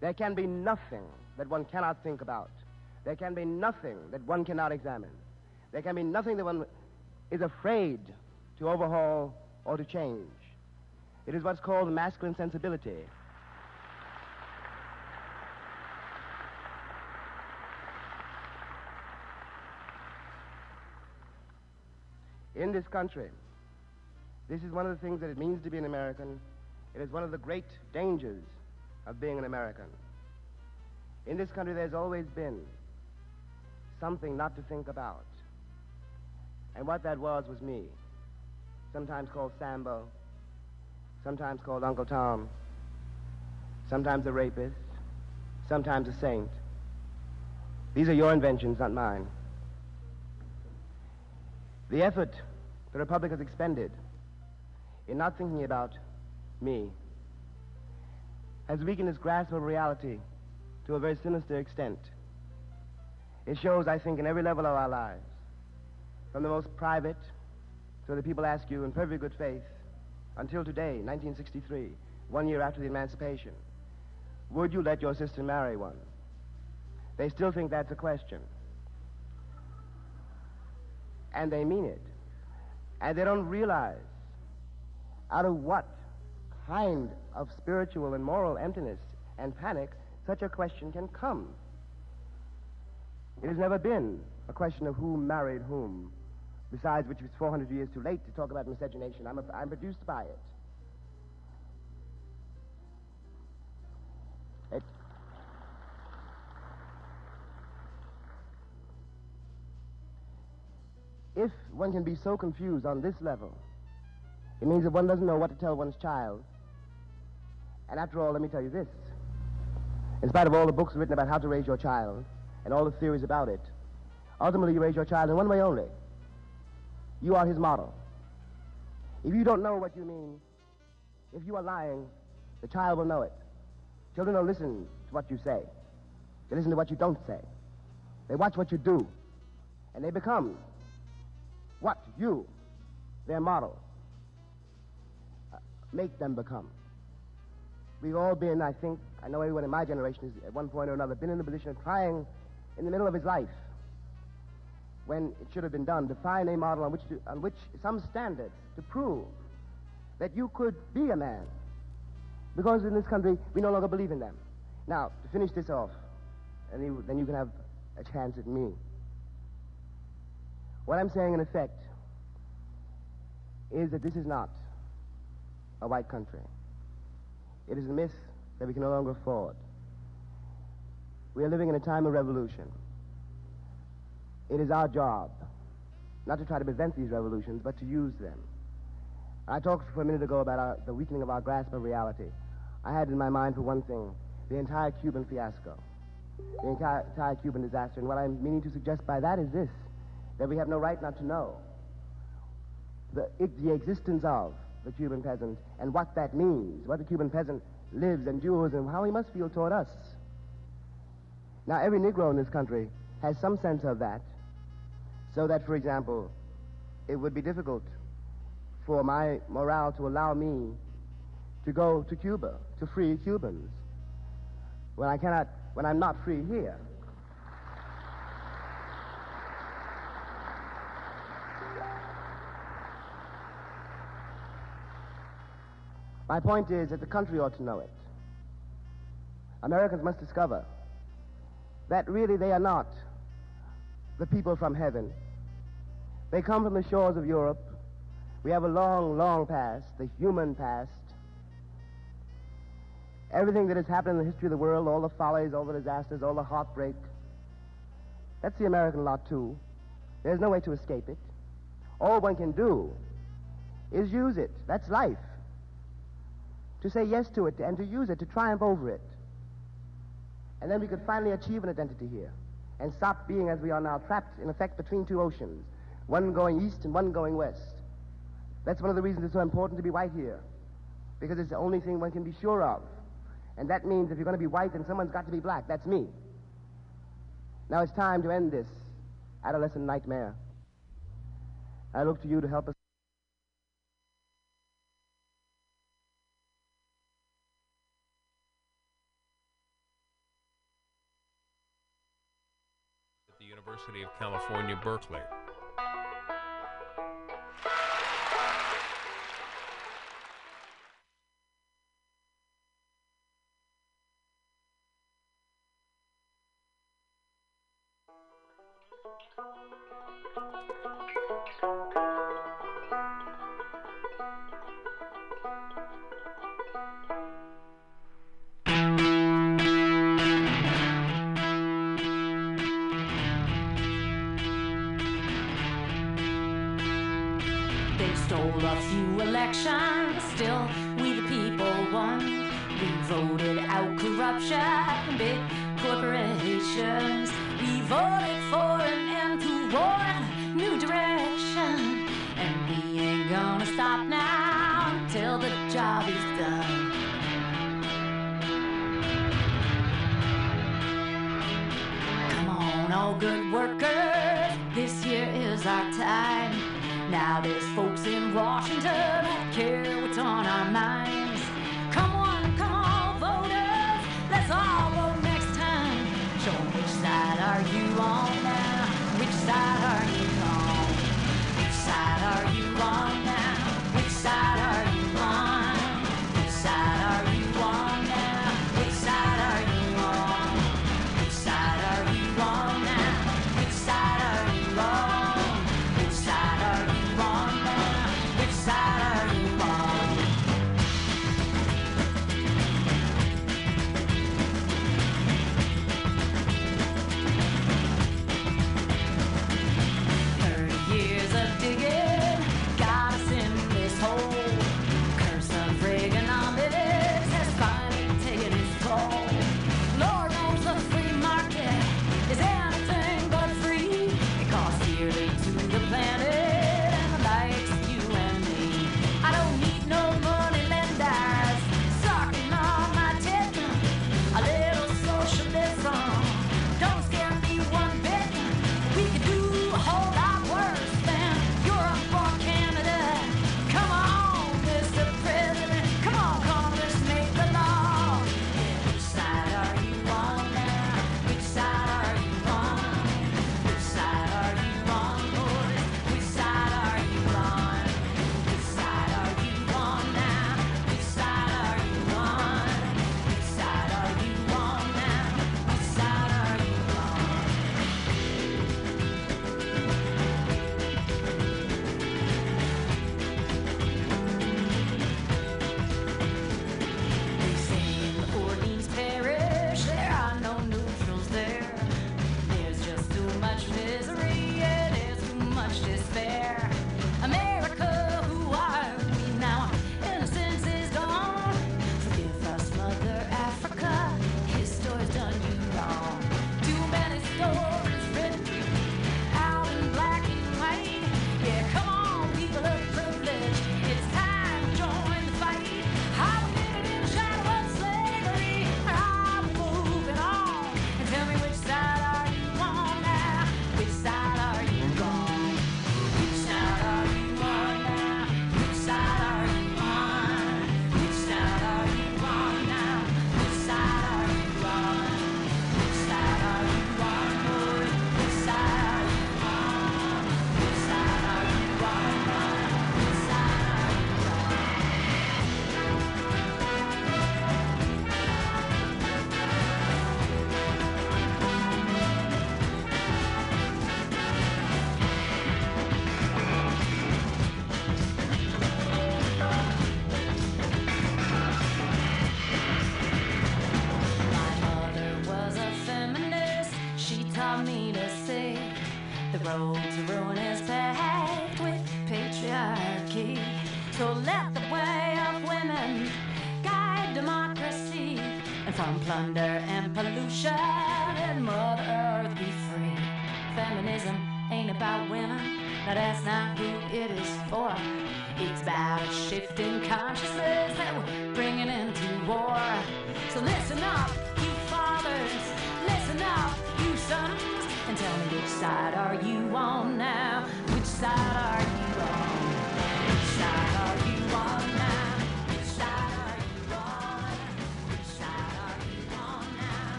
There can be nothing that one cannot think about. There can be nothing that one cannot examine. There can be nothing that one is afraid to overhaul or to change. It is what's called masculine sensibility. In this country, this is one of the things that it means to be an American. It is one of the great dangers of being an American. In this country, there's always been something not to think about. And what that was was me. Sometimes called Sambo, sometimes called Uncle Tom, sometimes a rapist, sometimes a saint. These are your inventions, not mine. The effort the Republic has expended in not thinking about me has weakened its grasp of reality to a very sinister extent. It shows, I think, in every level of our lives, from the most private, so the people ask you in perfect good faith, until today, 1963, one year after the emancipation, would you let your sister marry one? They still think that's a question. And they mean it. And they don't realize out of what kind of spiritual and moral emptiness and panic such a question can come. It has never been a question of who married whom, besides which it's 400 years too late to talk about miscegenation. I'm, a, I'm produced by it. it. If one can be so confused on this level, it means that one doesn't know what to tell one's child. And after all, let me tell you this. In spite of all the books written about how to raise your child and all the theories about it, ultimately you raise your child in one way only. You are his model. If you don't know what you mean, if you are lying, the child will know it. Children don't listen to what you say. They listen to what you don't say. They watch what you do. And they become you, their model, uh, make them become. We've all been, I think, I know everyone in my generation has at one point or another been in the position of trying in the middle of his life when it should have been done to find a model on which, to, on which some standard to prove that you could be a man. Because in this country, we no longer believe in them. Now, to finish this off, and then you can have a chance at me. What I'm saying, in effect, is that this is not a white country. It is a myth that we can no longer afford. We are living in a time of revolution. It is our job not to try to prevent these revolutions, but to use them. I talked for a minute ago about our, the weakening of our grasp of reality. I had in my mind, for one thing, the entire Cuban fiasco, the entire, entire Cuban disaster. And what I'm meaning to suggest by that is this that we have no right not to know the, the existence of the Cuban peasant and what that means, what the Cuban peasant lives, endures, and how he must feel toward us. Now, every Negro in this country has some sense of that, so that, for example, it would be difficult for my morale to allow me to go to Cuba to free Cubans when I cannot, when I'm not free here. My point is that the country ought to know it. Americans must discover that really they are not the people from heaven. They come from the shores of Europe. We have a long, long past, the human past. Everything that has happened in the history of the world, all the follies, all the disasters, all the heartbreak, that's the American lot too. There's no way to escape it. All one can do is use it. That's life to say yes to it and to use it to triumph over it. And then we could finally achieve an identity here and stop being, as we are now, trapped in effect between two oceans, one going east and one going west. That's one of the reasons it's so important to be white here, because it's the only thing one can be sure of. And that means if you're going to be white, then someone's got to be black. That's me. Now it's time to end this adolescent nightmare. I look to you to help us. University of California, Berkeley.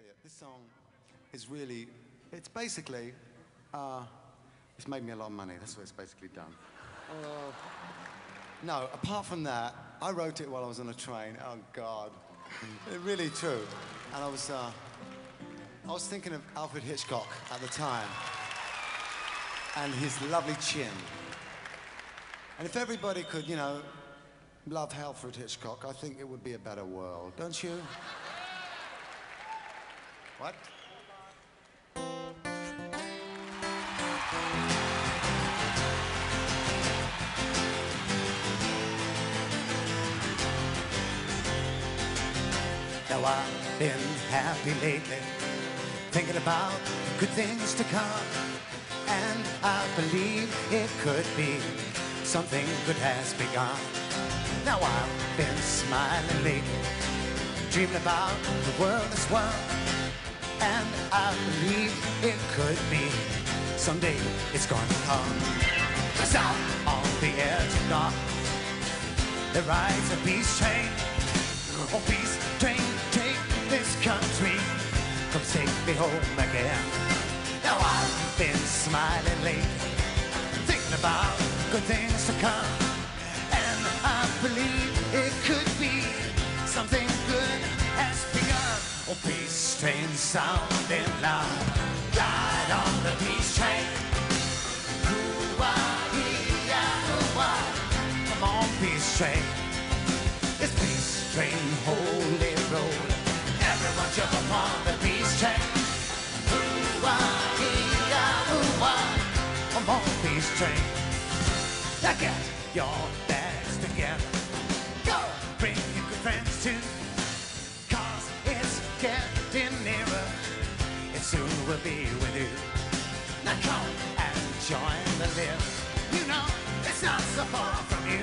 Tell you, this song is really, it's basically, uh, it's made me a lot of money. That's what it's basically done. Uh, no, apart from that, I wrote it while I was on a train. Oh, God. It really true. And I was, uh, I was thinking of Alfred Hitchcock at the time and his lovely chin. And if everybody could, you know, love Alfred Hitchcock, I think it would be a better world, don't you? What? Now I've been happy lately, thinking about good things to come. And I believe it could be something good has begun. Now I've been smiling lately, dreaming about the world as one. And I believe it could be someday it's to come. Cause out on the edge of dark, there rides a peace train. Oh, peace train, take this country. Come take me home again. Now I've been smiling lately, thinking about good things to come. And I believe it could be peace train sounding loud, ride on the peace train. Come on, peace train. It's peace train, holy road. Everyone jump upon the peace train. Come on, peace train. Now get your not so far from you.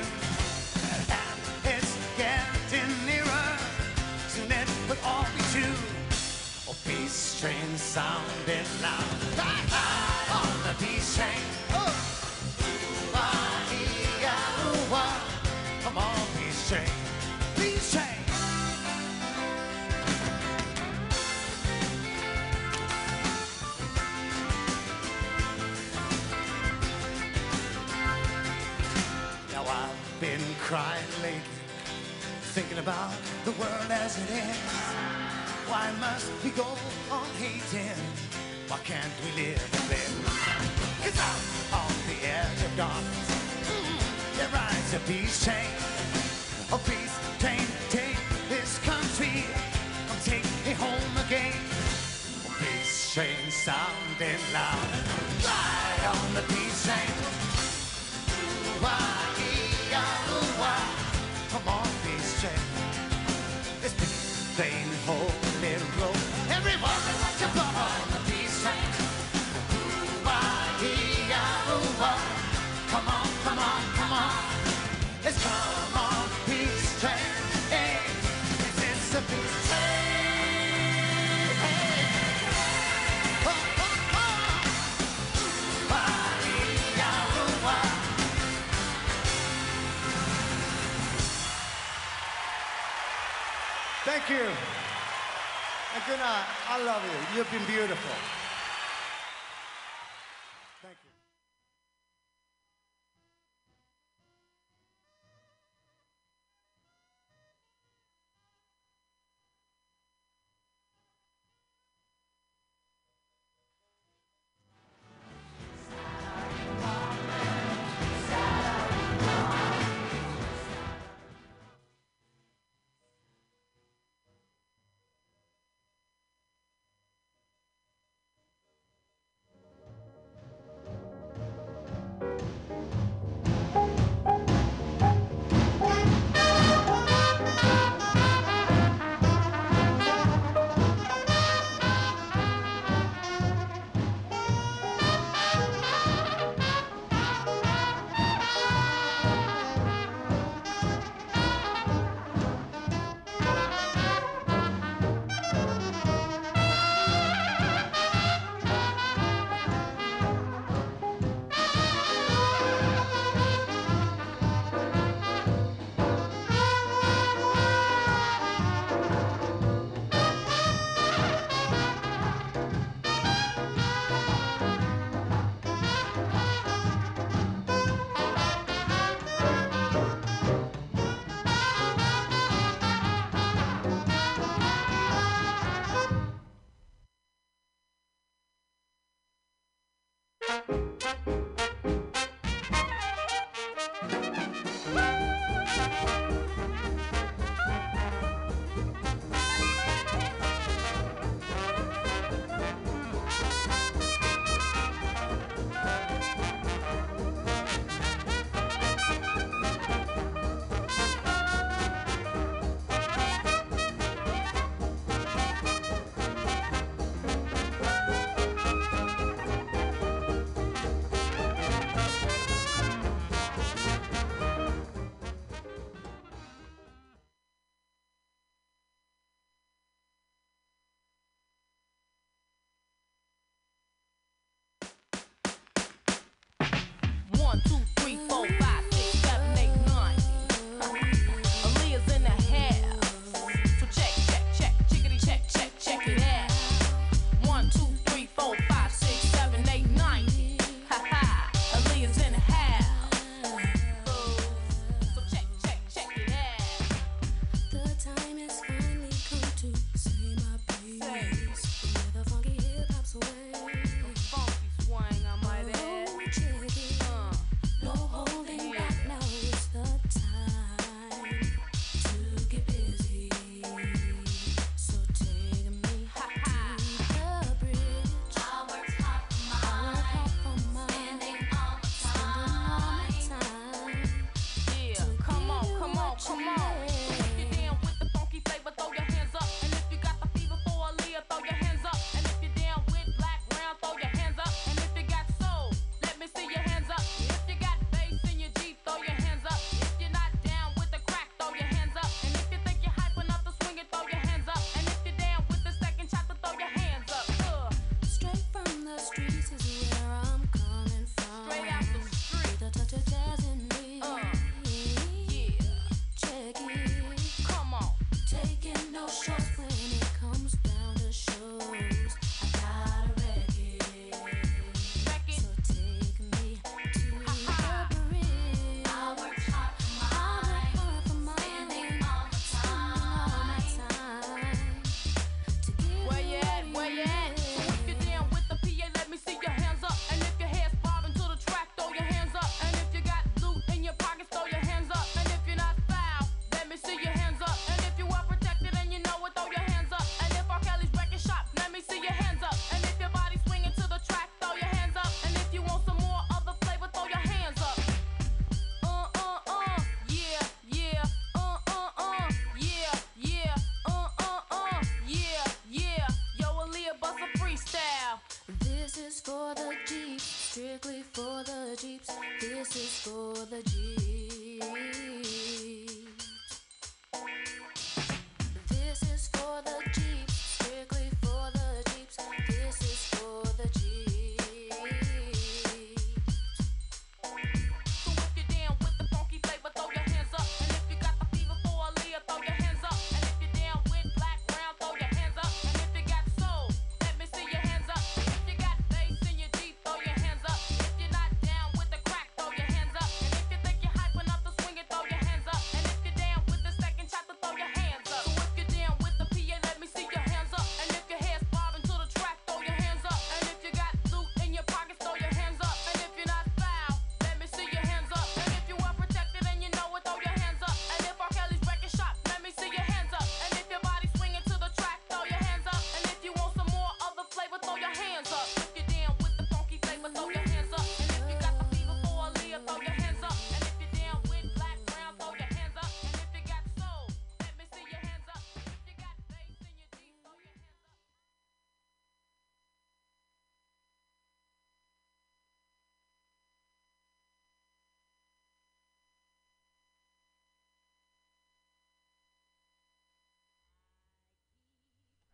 And it's getting nearer. Soon it will all be true. Oh, peace train sounding loud. Ride on oh, the peace train. Crying lately, thinking about the world as it is. Why must we go on hating? Why can't we live and live? Cause out on the edge of darkness, mm-hmm. there rides a peace train. A peace train, take this country, come take me home again. Peace train sounding loud, ride on the peace train. Ooh-wah-ee-ah, ooh-wah. Love you. You've been beautiful.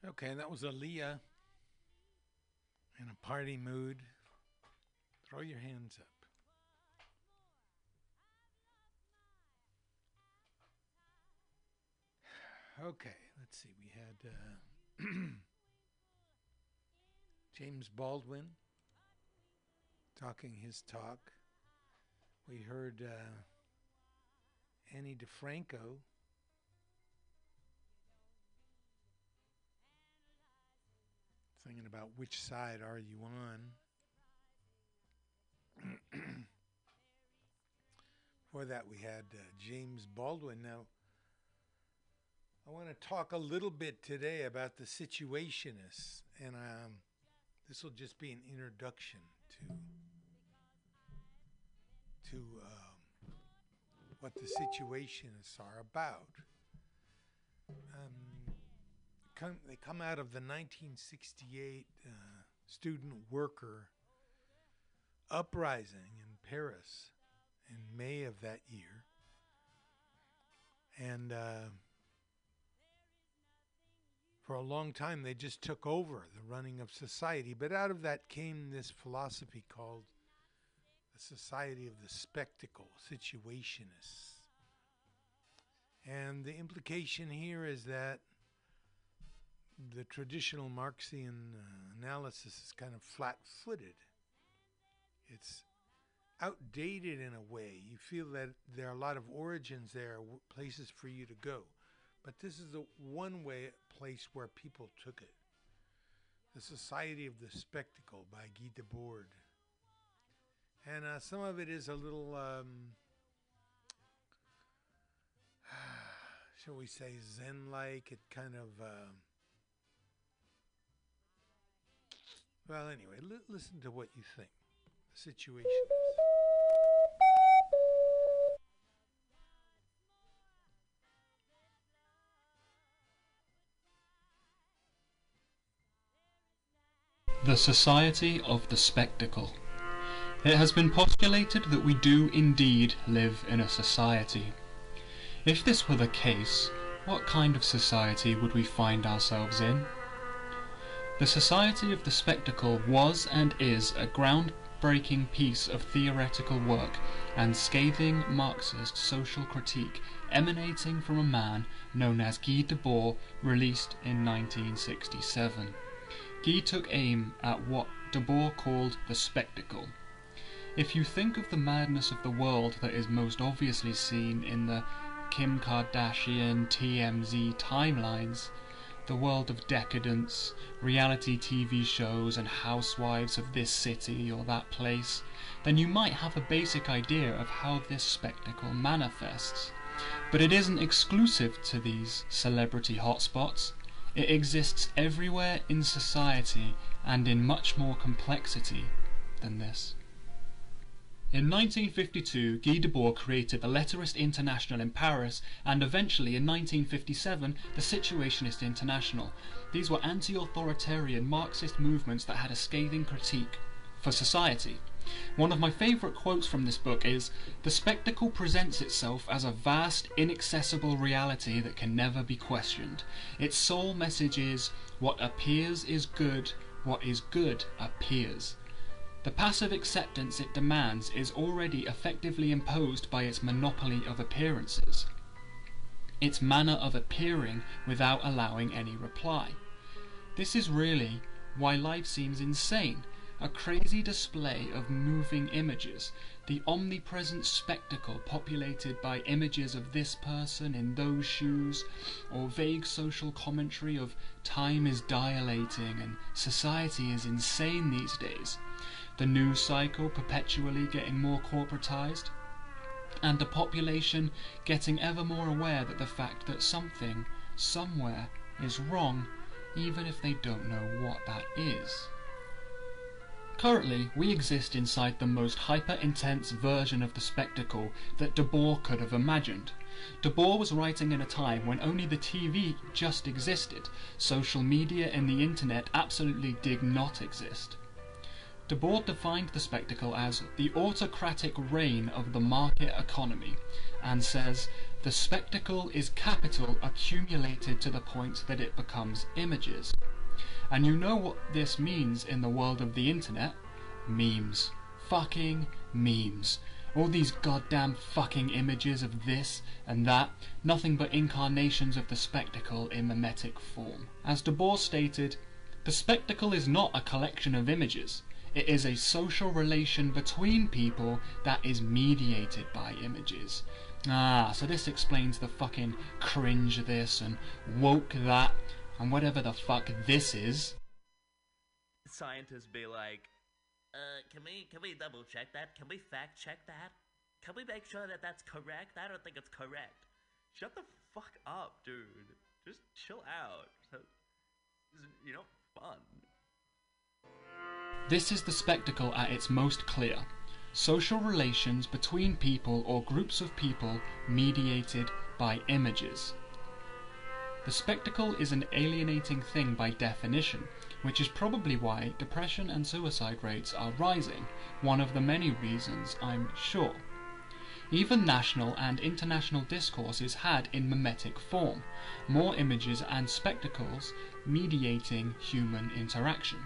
Okay, that was Aaliyah in a party mood. Throw your hands up. Okay, let's see. We had uh, James Baldwin talking his talk. We heard uh, Ani DiFranco about which side are you on. Before that, we had uh, James Baldwin. Now, I want to talk a little bit today about the situationists, and um, this will just be an introduction to to um, what the situationists are about. Um, come, they come out of the 1968 uh, student worker uprising in Paris in May of that year. And uh, for a long time, they just took over the running of society. But out of that came this philosophy called the Society of the Spectacle, situationists. And the implication here is that the traditional Marxian uh, analysis is kind of flat footed. It's outdated in a way. You feel that there are a lot of origins there, places for you to go. But this is the one way place where people took it. The Society of the Spectacle by Guy Debord. And uh, some of it is a little, um, shall we say, Zen like. It kind of. um well, anyway, li- listen to what you think. The situation. The Society of the Spectacle. It has been postulated that we do indeed live in a society. If this were the case, what kind of society would we find ourselves in? The Society of the Spectacle was and is a groundbreaking piece of theoretical work and scathing Marxist social critique emanating from a man known as Guy Debord, released in 1967. Guy took aim at what Debord called the spectacle. If you think of the madness of the world that is most obviously seen in the Kim Kardashian TMZ timelines, the world of decadence, reality TV shows, and housewives of this city or that place, then you might have a basic idea of how this spectacle manifests. But it isn't exclusive to these celebrity hotspots. It exists everywhere in society and in much more complexity than this. In 1952, Guy Debord created the Letterist International in Paris and eventually in 1957 the Situationist International. These were anti-authoritarian Marxist movements that had a scathing critique for society. One of my favourite quotes from this book is The spectacle presents itself as a vast, inaccessible reality that can never be questioned. Its sole message is What appears is good, what is good appears. The passive acceptance it demands is already effectively imposed by its monopoly of appearances, its manner of appearing without allowing any reply. This is really why life seems insane a crazy display of moving images, the omnipresent spectacle populated by images of this person in those shoes, or vague social commentary of time is dilating and society is insane these days, the news cycle perpetually getting more corporatized, and the population getting ever more aware that the fact that something, somewhere, is wrong, even if they don't know what that is. Currently, we exist inside the most hyper-intense version of the spectacle that Debord could have imagined. Debord was writing in a time when only the TV just existed, social media and the internet absolutely did not exist. Debord defined the spectacle as the autocratic reign of the market economy, and says, The spectacle is capital accumulated to the point that it becomes images. And you know what this means in the world of the internet? Memes. Fucking memes. All these goddamn fucking images of this and that, nothing but incarnations of the spectacle in mimetic form. As Debord stated, the spectacle is not a collection of images. It is a social relation between people that is mediated by images. Ah, so this explains the fucking cringe this and woke that and whatever the fuck this is. Scientists be like, uh, can we can we double check that? Can we fact check that? Can we make sure that that's correct? I don't think it's correct. Shut the fuck up, dude. Just chill out. You know, fun. This is the spectacle at its most clear. Social relations between people or groups of people mediated by images. The spectacle is an alienating thing by definition, which is probably why depression and suicide rates are rising, one of the many reasons, I'm sure. Even national and international discourse is had in mimetic form, more images and spectacles mediating human interaction.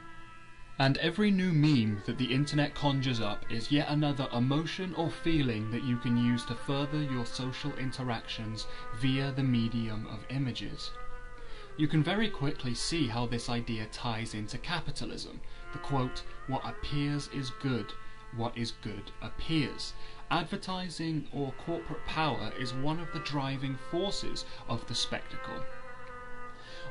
And every new meme that the internet conjures up is yet another emotion or feeling that you can use to further your social interactions via the medium of images. You can very quickly see how this idea ties into capitalism. The quote, what appears is good, what is good appears. Advertising or corporate power is one of the driving forces of the spectacle.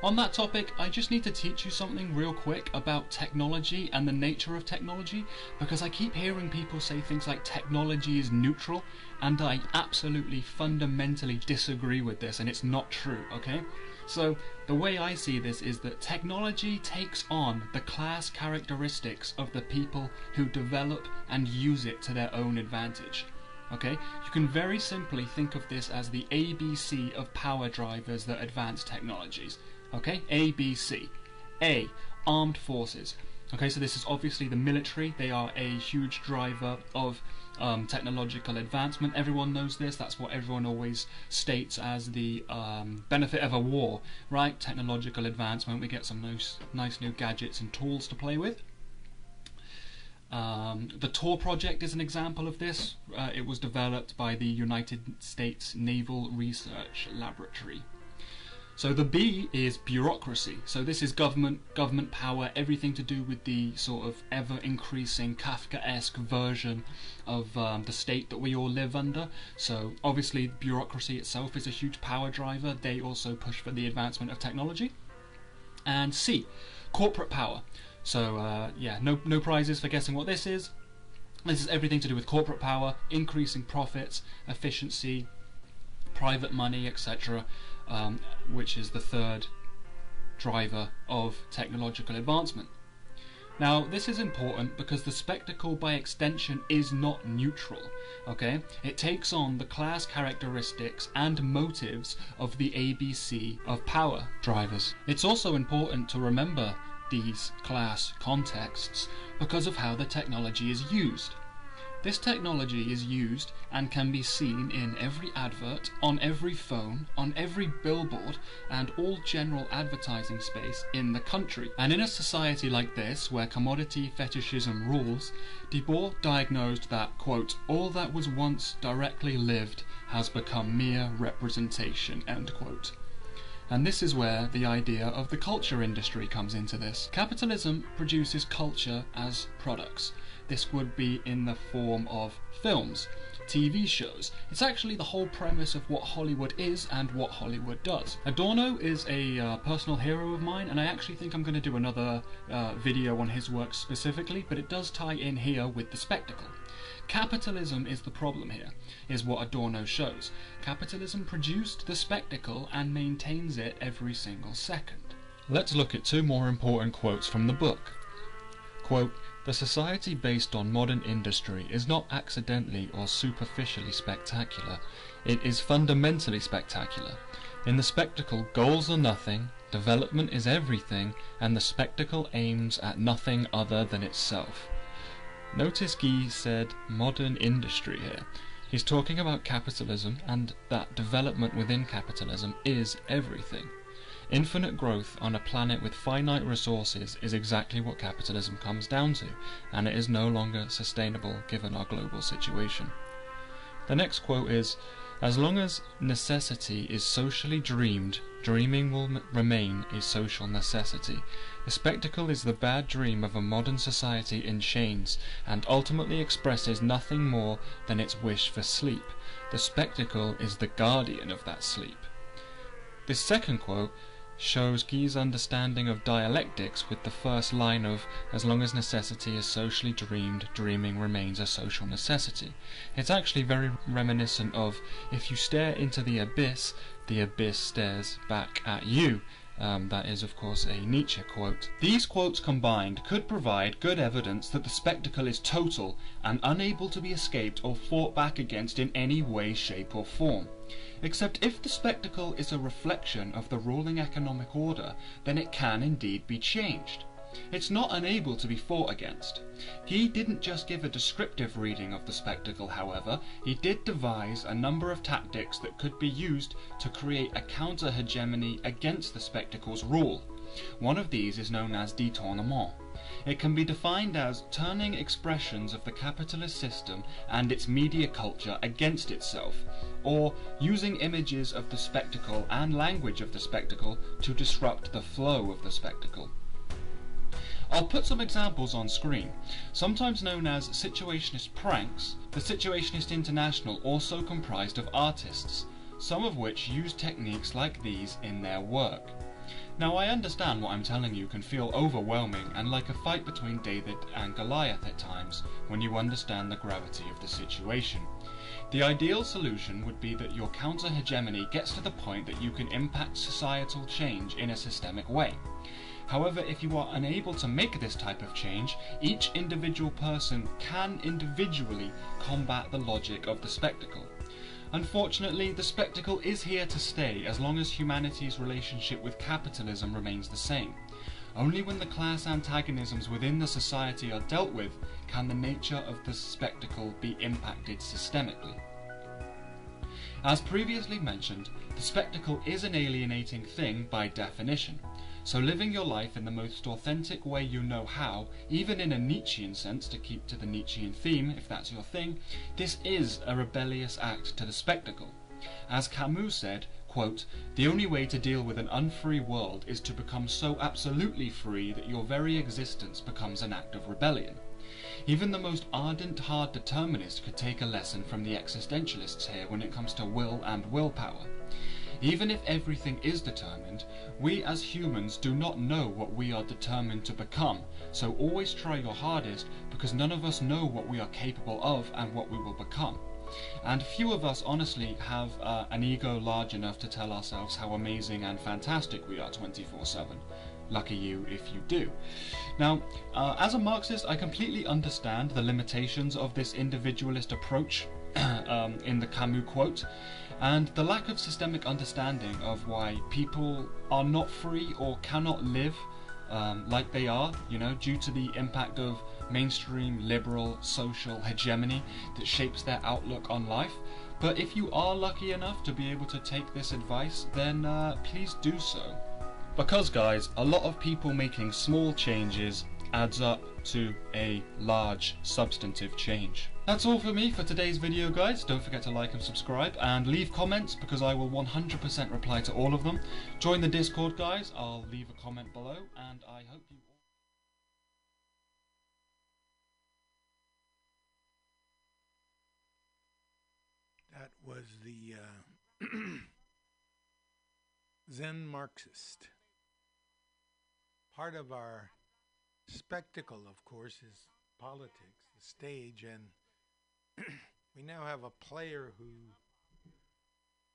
On that topic, I just need to teach you something real quick about technology and the nature of technology because I keep hearing people say things like technology is neutral and I absolutely fundamentally disagree with this and it's not true, okay? So, the way I see this is that technology takes on the class characteristics of the people who develop and use it to their own advantage. Okay? You can very simply think of this as the ABC of power drivers that advance technologies. Okay? A, B, C. A, Armed forces. Okay, so this is obviously the military. They are a huge driver of um, technological advancement. Everyone knows this. That's what everyone always states as the um, benefit of a war, right? Technological advancement. We get some nice, nice new gadgets and tools to play with. Um, the Tor project is an example of this. Uh, it was developed by the United States Naval Research Laboratory. So the B is bureaucracy. So this is government, government power, everything to do with the sort of ever increasing Kafkaesque version of um, the state that we all live under. So obviously bureaucracy itself is a huge power driver. They also push for the advancement of technology. And C, corporate power. So uh, yeah, no no prizes for guessing what this is. This is everything to do with corporate power, increasing profits, efficiency, private money, etc., um, which is the third driver of technological advancement. Now, this is important because the spectacle by extension is not neutral, okay? It takes on the class characteristics and motives of the ABC of power drivers. It's also important to remember these class contexts because of how the technology is used. This technology is used and can be seen in every advert, on every phone, on every billboard, and all general advertising space in the country. And in a society like this, where commodity fetishism rules, Debord diagnosed that, quote, all that was once directly lived has become mere representation, end quote. And this is where the idea of the culture industry comes into this. Capitalism produces culture as products. This would be in the form of films, TV shows. It's actually the whole premise of what Hollywood is and what Hollywood does. Adorno is a uh, personal hero of mine, and I actually think I'm going to do another uh, video on his work specifically, but it does tie in here with the spectacle. Capitalism is the problem here, is what Adorno shows. Capitalism produced the spectacle and maintains it every single second. Let's look at two more important quotes from the book. Quote, the society based on modern industry is not accidentally or superficially spectacular, it is fundamentally spectacular. In the spectacle, goals are nothing, development is everything, and the spectacle aims at nothing other than itself. Notice Guy said modern industry here. He's talking about capitalism and that development within capitalism is everything. Infinite growth on a planet with finite resources is exactly what capitalism comes down to, and it is no longer sustainable given our global situation. The next quote is As long as necessity is socially dreamed, dreaming will m- remain a social necessity. The spectacle is the bad dream of a modern society in chains, and ultimately expresses nothing more than its wish for sleep. The spectacle is the guardian of that sleep. This second quote shows Guy's understanding of dialectics with the first line of as long as necessity is socially dreamed, dreaming remains a social necessity. It's actually very reminiscent of if you stare into the abyss, the abyss stares back at you. Um, that is, of course, a Nietzsche quote. These quotes combined could provide good evidence that the spectacle is total and unable to be escaped or fought back against in any way, shape, or form. Except if the spectacle is a reflection of the ruling economic order, then it can indeed be changed. It's not unable to be fought against. He didn't just give a descriptive reading of the spectacle, however, he did devise a number of tactics that could be used to create a counter hegemony against the spectacle's rule. One of these is known as détournement. It can be defined as turning expressions of the capitalist system and its media culture against itself, or using images of the spectacle and language of the spectacle to disrupt the flow of the spectacle. I'll put some examples on screen. Sometimes known as Situationist pranks, the Situationist International also comprised of artists, some of which use techniques like these in their work. Now I understand what I'm telling you can feel overwhelming and like a fight between David and Goliath at times when you understand the gravity of the situation. The ideal solution would be that your counter hegemony gets to the point that you can impact societal change in a systemic way. However, if you are unable to make this type of change, each individual person can individually combat the logic of the spectacle. Unfortunately, the spectacle is here to stay as long as humanity's relationship with capitalism remains the same. Only when the class antagonisms within the society are dealt with can the nature of the spectacle be impacted systemically. As previously mentioned, the spectacle is an alienating thing by definition. So living your life in the most authentic way you know how, even in a Nietzschean sense, to keep to the Nietzschean theme, if that's your thing, this is a rebellious act to the spectacle. As Camus said, quote, The only way to deal with an unfree world is to become so absolutely free that your very existence becomes an act of rebellion. Even the most ardent hard determinist could take a lesson from the existentialists here when it comes to will and willpower. Even if everything is determined, we as humans do not know what we are determined to become, so always try your hardest because none of us know what we are capable of and what we will become. And few of us honestly have uh, an ego large enough to tell ourselves how amazing and fantastic we are 24 7. Lucky you if you do. Now, uh, as a Marxist, I completely understand the limitations of this individualist approach um, in the Camus quote and the lack of systemic understanding of why people are not free or cannot live um, like they are, you know, due to the impact of mainstream liberal social hegemony that shapes their outlook on life. But if you are lucky enough to be able to take this advice, then uh, please do so. Because, guys, a lot of people making small changes adds up to a large substantive change. That's all for me for today's video guys, don't forget to like and subscribe and leave comments because I will 100% reply to all of them. Join the Discord guys, I'll leave a comment below and I hope you That was the uh, Zen Marxist. Part of our spectacle, of course, is politics, the stage, and we now have a player who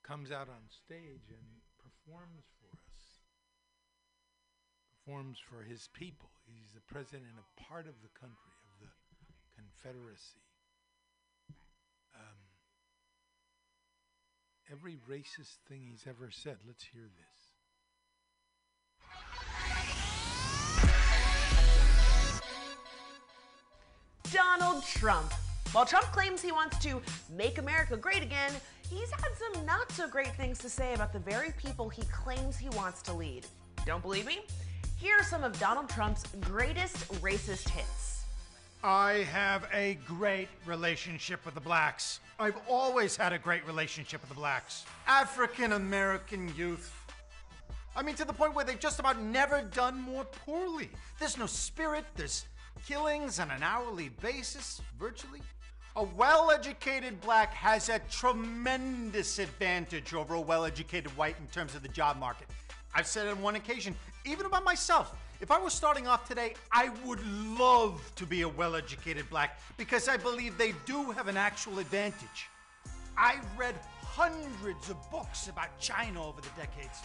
comes out on stage and performs for us, performs for his people. He's the president of part of the country, of the Confederacy. Um, every racist thing he's ever said. Let's hear this. Donald Trump. While Trump claims he wants to make America great again, he's had some not so great things to say about the very people he claims he wants to lead. Don't believe me? Here are some of Donald Trump's greatest racist hits. I have a great relationship with the blacks. I've always had a great relationship with the blacks. African American youth. I mean, to the point where they've just about never done more poorly. There's no spirit, there's killings on an hourly basis, virtually. A well educated black has a tremendous advantage over a well educated white in terms of the job market. I've said it on one occasion, even about myself. If I was starting off today, I would love to be a well educated black because I believe they do have an actual advantage. I've read hundreds of books about China over the decades.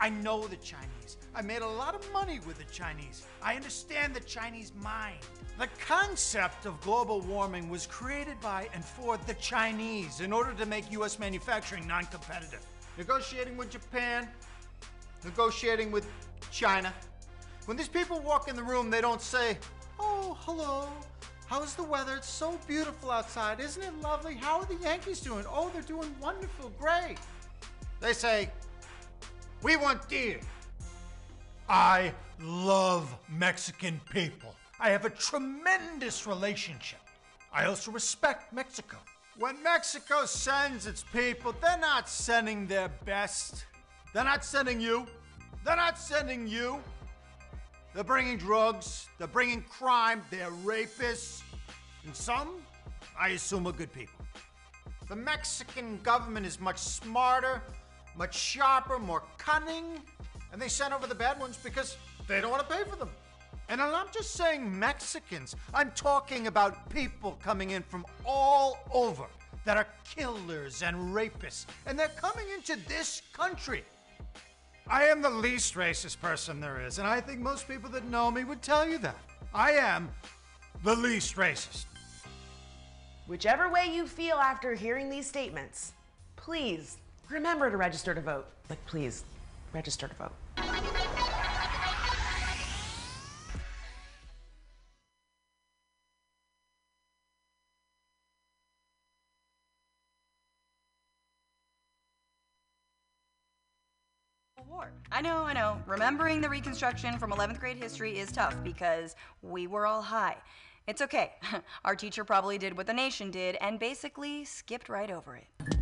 I know the Chinese. I made a lot of money with the Chinese. I understand the Chinese mind. The concept of global warming was created by and for the Chinese in order to make U.S. manufacturing non competitive. Negotiating with Japan, negotiating with China. When these people walk in the room, they don't say, Oh, hello. How's the weather? It's so beautiful outside. Isn't it lovely? How are the Yankees doing? Oh, they're doing wonderful. Great. They say, We want deer. I love Mexican people. I have a tremendous relationship. I also respect Mexico. When Mexico sends its people, they're not sending their best. They're not sending you. They're not sending you. They're bringing drugs. They're bringing crime. They're rapists. And some, I assume, are good people. The Mexican government is much smarter, much sharper, more cunning, and they sent over the bad ones because they don't want to pay for them. And I'm not just saying Mexicans, I'm talking about people coming in from all over that are killers and rapists, and they're coming into this country. I am the least racist person there is, and I think most people that know me would tell you that. I am the least racist. Whichever way you feel after hearing these statements, please remember to register to vote. Like, please, register to vote. War. I know, I know. Remembering the Reconstruction from 11th grade history is tough because we were all high. It's okay. Our teacher probably did what the nation did and basically skipped right over it.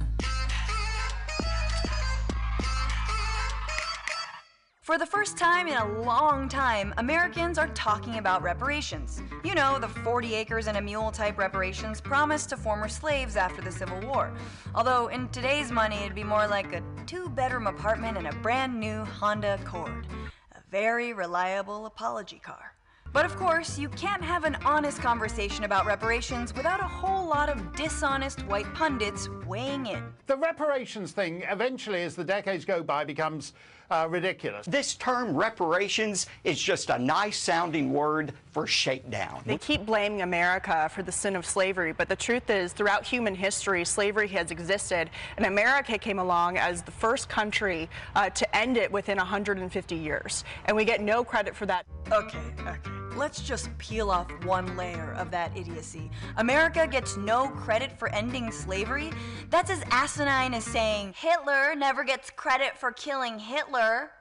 For the first time in a long time, Americans are talking about reparations. You know, the 40 acres and a mule type reparations promised to former slaves after the Civil War. Although, in today's money, it'd be more like a two bedroom apartment and a brand new Honda Accord. A very reliable apology car. But of course, you can't have an honest conversation about reparations without a whole lot of dishonest white pundits weighing in. The reparations thing, eventually, as the decades go by, becomes uh, ridiculous. This term reparations is just a nice sounding word for shakedown. They keep blaming America for the sin of slavery, but the truth is, throughout human history, slavery has existed, and America came along as the first country uh, to end it within 150 years. And we get no credit for that. Okay, okay. Let's just peel off one layer of that idiocy. America gets no credit for ending slavery? That's as asinine as saying Hitler never gets credit for killing Hitler.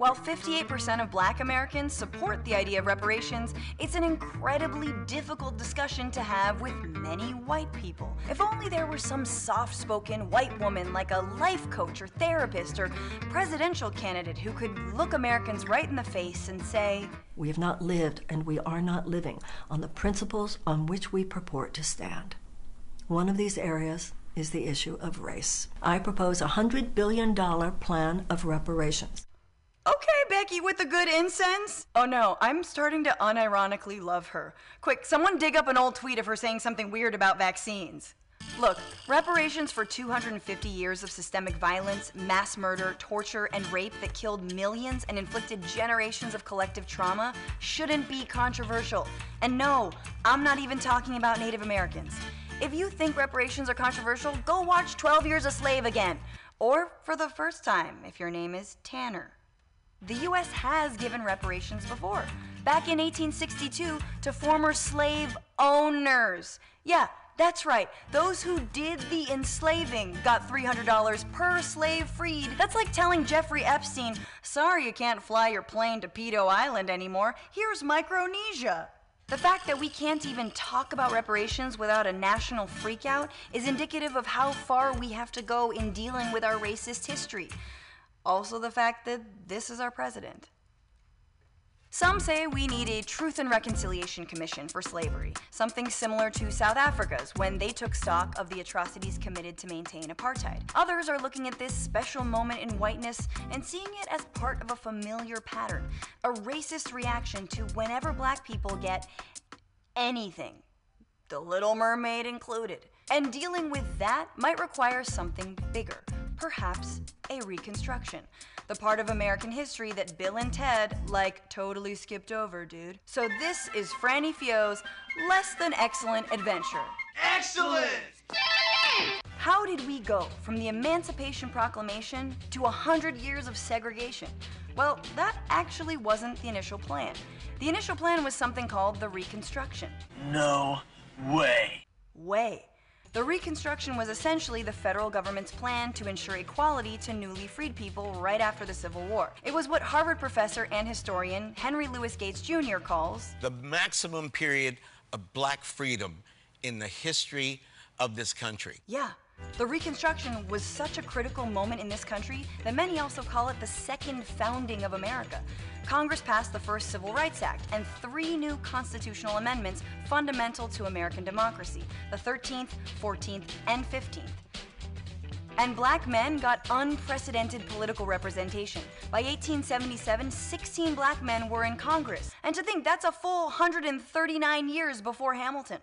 While 58% of black Americans support the idea of reparations, it's an incredibly difficult discussion to have with many white people. If only there were some soft spoken white woman like a life coach or therapist or presidential candidate who could look Americans right in the face and say, We have not lived and we are not living on the principles on which we purport to stand. One of these areas is the issue of race. I propose a $100 billion plan of reparations. Okay, Becky with the good incense. Oh no, I'm starting to unironically love her. Quick, someone dig up an old tweet of her saying something weird about vaccines. Look, reparations for 250 years of systemic violence, mass murder, torture, and rape that killed millions and inflicted generations of collective trauma shouldn't be controversial. And no, I'm not even talking about Native Americans. If you think reparations are controversial, go watch 12 Years a Slave again. Or for the first time, if your name is Tanner. The US has given reparations before. back in 1862 to former slave owners. Yeah, that's right. Those who did the enslaving got $300 per slave freed. That's like telling Jeffrey Epstein, sorry you can't fly your plane to Pedo Island anymore. Here's Micronesia. The fact that we can't even talk about reparations without a national freakout is indicative of how far we have to go in dealing with our racist history. Also, the fact that this is our president. Some say we need a Truth and Reconciliation Commission for slavery, something similar to South Africa's when they took stock of the atrocities committed to maintain apartheid. Others are looking at this special moment in whiteness and seeing it as part of a familiar pattern, a racist reaction to whenever black people get anything, The Little Mermaid included. And dealing with that might require something bigger, perhaps a reconstruction. The part of American history that Bill and Ted, like, totally skipped over, dude. So this is Franny Fio's less than excellent adventure. Excellent! How did we go from the Emancipation Proclamation to a hundred years of segregation? Well, that actually wasn't the initial plan. The initial plan was something called the Reconstruction. No way. Way. The Reconstruction was essentially the federal government's plan to ensure equality to newly freed people right after the Civil War. It was what Harvard professor and historian Henry Louis Gates Jr. calls the maximum period of black freedom in the history of this country. Yeah. The Reconstruction was such a critical moment in this country that many also call it the second founding of America. Congress passed the first Civil Rights Act and three new constitutional amendments fundamental to American democracy the 13th, 14th, and 15th. And black men got unprecedented political representation. By 1877, 16 black men were in Congress. And to think that's a full 139 years before Hamilton.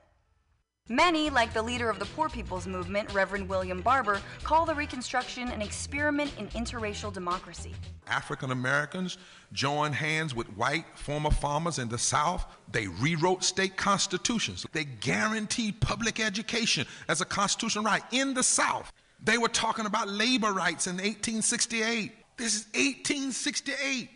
Many, like the leader of the Poor People's Movement, Reverend William Barber, call the Reconstruction an experiment in interracial democracy. African Americans joined hands with white former farmers in the South. They rewrote state constitutions. They guaranteed public education as a constitutional right in the South. They were talking about labor rights in 1868. This is 1868.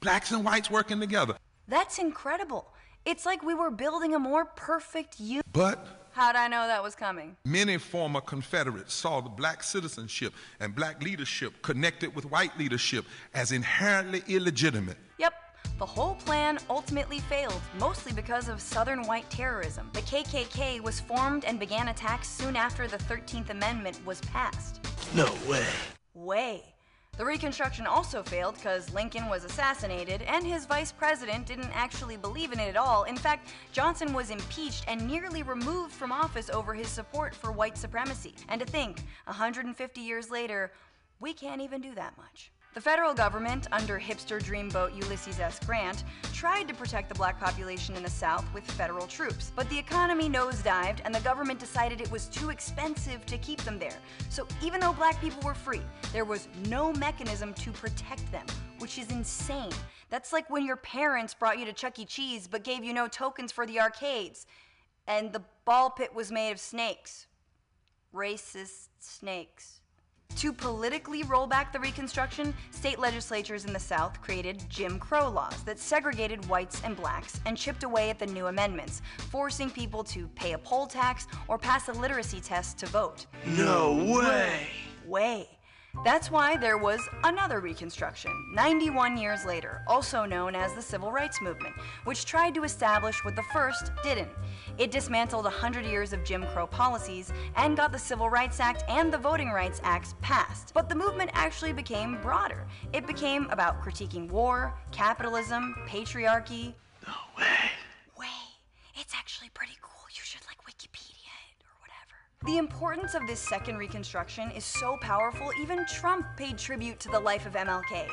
Blacks and whites working together. That's incredible. It's like we were building a more perfect union. But How'd I know that was coming? Many former Confederates saw the black citizenship and black leadership connected with white leadership as inherently illegitimate. Yep. The whole plan ultimately failed, mostly because of Southern white terrorism. The KKK was formed and began attacks soon after the 13th Amendment was passed. No way. Way. The Reconstruction also failed because Lincoln was assassinated and his vice president didn't actually believe in it at all. In fact, Johnson was impeached and nearly removed from office over his support for white supremacy. And to think, 150 years later, we can't even do that much. The federal government, under hipster dreamboat Ulysses S. Grant, tried to protect the black population in the South with federal troops. But the economy nosedived, and the government decided it was too expensive to keep them there. So even though black people were free, there was no mechanism to protect them, which is insane. That's like when your parents brought you to Chuck E. Cheese but gave you no tokens for the arcades, and the ball pit was made of snakes. Racist snakes. To politically roll back the Reconstruction, state legislatures in the South created Jim Crow laws that segregated whites and blacks and chipped away at the new amendments, forcing people to pay a poll tax or pass a literacy test to vote. No way. Way. That's why there was another Reconstruction, 91 years later, also known as the Civil Rights Movement, which tried to establish what the first didn't. It dismantled 100 years of Jim Crow policies and got the Civil Rights Act and the Voting Rights Acts passed. But the movement actually became broader. It became about critiquing war, capitalism, patriarchy. No way. Way. It's actually pretty cool. You should like Wikipedia it or whatever. The importance of this second Reconstruction is so powerful, even Trump paid tribute to the life of MLK,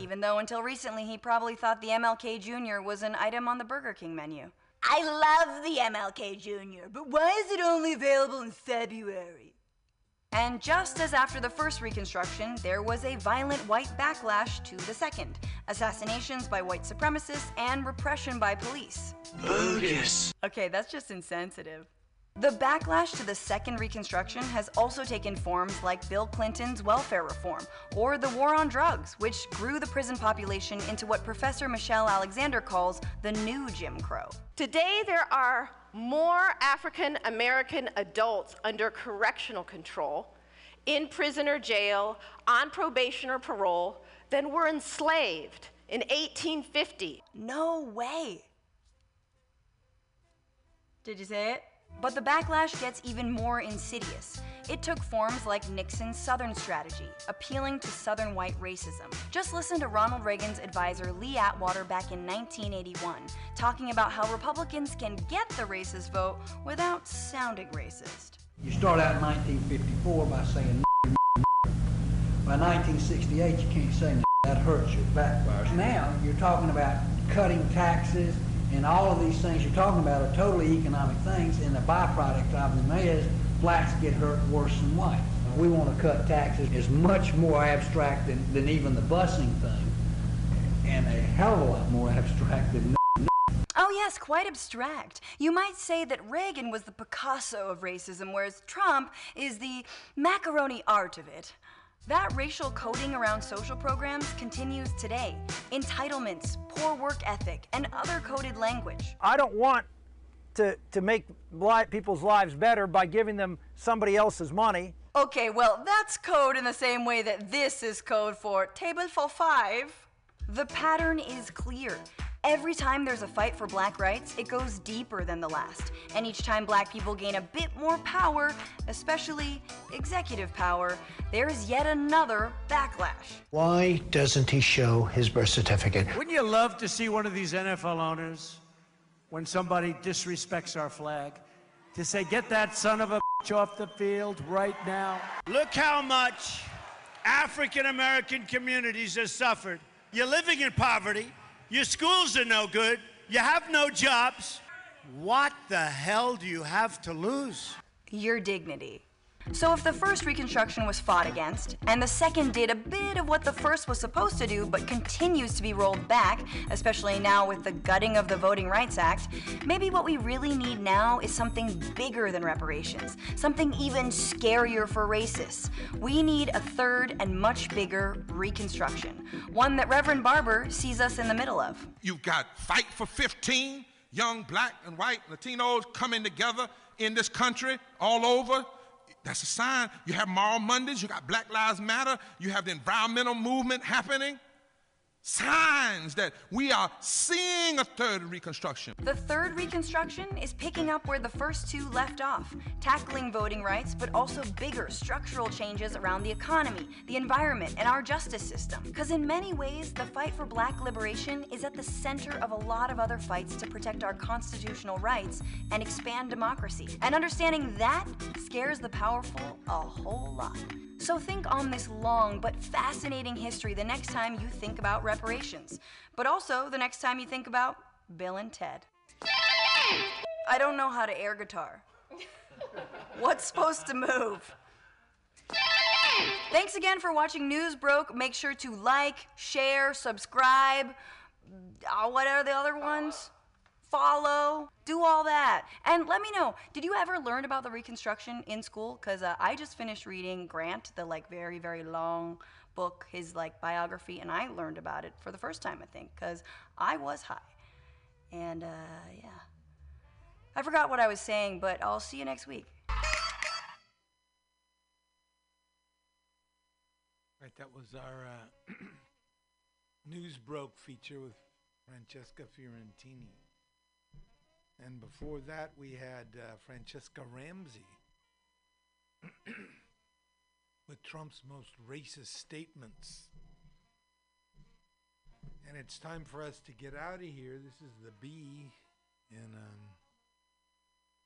even though until recently he probably thought the MLK Jr. was an item on the Burger King menu. I love the MLK Jr., but why is it only available in February? And just as after the first Reconstruction, there was a violent white backlash to the second assassinations by white supremacists and repression by police. Bogus. Okay, that's just insensitive. The backlash to the second Reconstruction has also taken forms like Bill Clinton's welfare reform or the war on drugs, which grew the prison population into what Professor Michelle Alexander calls the new Jim Crow. Today, there are more African American adults under correctional control, in prison or jail, on probation or parole, than were enslaved in 1850. No way. Did you say it? But the backlash gets even more insidious. It took forms like Nixon's Southern strategy, appealing to Southern white racism. Just listen to Ronald Reagan's advisor Lee Atwater back in 1981, talking about how Republicans can get the racist vote without sounding racist. You start out in 1954 by saying by 1968 you can't say that hurts your backfires. Now you're talking about cutting taxes and all of these things you're talking about are totally economic things and the byproduct of them is blacks get hurt worse than whites. We want to cut taxes is much more abstract than, than even the busing thing and a hell of a lot more abstract than Oh, yes, quite abstract. You might say that Reagan was the Picasso of racism, whereas Trump is the macaroni art of it. That racial coding around social programs continues today. Entitlements, poor work ethic, and other coded language. I don't want to, to make people's lives better by giving them somebody else's money. Okay, well, that's code in the same way that this is code for table for five. The pattern is clear. Every time there's a fight for black rights, it goes deeper than the last. And each time black people gain a bit more power, especially executive power, there's yet another backlash. Why doesn't he show his birth certificate? Wouldn't you love to see one of these NFL owners, when somebody disrespects our flag, to say, get that son of a bitch off the field right now? Look how much African American communities have suffered. You're living in poverty. Your schools are no good. You have no jobs. What the hell do you have to lose? Your dignity. So, if the first Reconstruction was fought against, and the second did a bit of what the first was supposed to do but continues to be rolled back, especially now with the gutting of the Voting Rights Act, maybe what we really need now is something bigger than reparations, something even scarier for racists. We need a third and much bigger Reconstruction, one that Reverend Barber sees us in the middle of. You've got Fight for 15, young black and white Latinos coming together in this country all over. That's a sign. You have Moral Mondays, you got Black Lives Matter, you have the environmental movement happening. Signs that we are seeing a third reconstruction. The third Reconstruction is picking up where the first two left off, tackling voting rights, but also bigger structural changes around the economy, the environment, and our justice system. Because in many ways, the fight for black liberation is at the center of a lot of other fights to protect our constitutional rights and expand democracy. And understanding that scares the powerful a whole lot. So think on this long but fascinating history the next time you think about reparations, but also the next time you think about Bill and Ted. I don't know how to air guitar. What's supposed to move? Thanks again for watching Newsbroke. Make sure to like, share, subscribe. Uh, what are the other ones? Follow, do all that. And let me know, did you ever learn about the Reconstruction in school? Because uh, I just finished reading Grant, the like very, very long book, his like biography, and I learned about it for the first time, I think, because I was high. And uh, yeah. I forgot what I was saying, but I'll see you next week. Right, that was our uh, Newsbroke feature with Francesca Fiorentini. And before that, we had uh, Franchesca Ramsey with Trump's most racist statements. And it's time for us to get out of here. This is the B in um,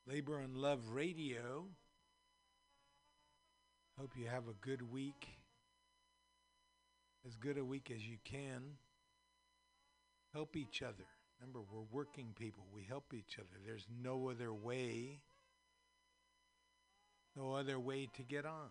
Labor and Love Radio. Hope you have a good week. As good a week as you can. Help each other. Remember, we're working people. We help each other. There's no other way, no other way to get on.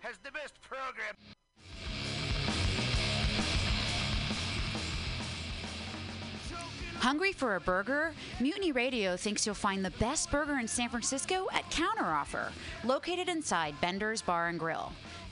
Has the best program. Hungry for a burger? Mutiny Radio thinks you'll find the best burger in San Francisco at Counteroffer, located inside Bender's Bar and Grill.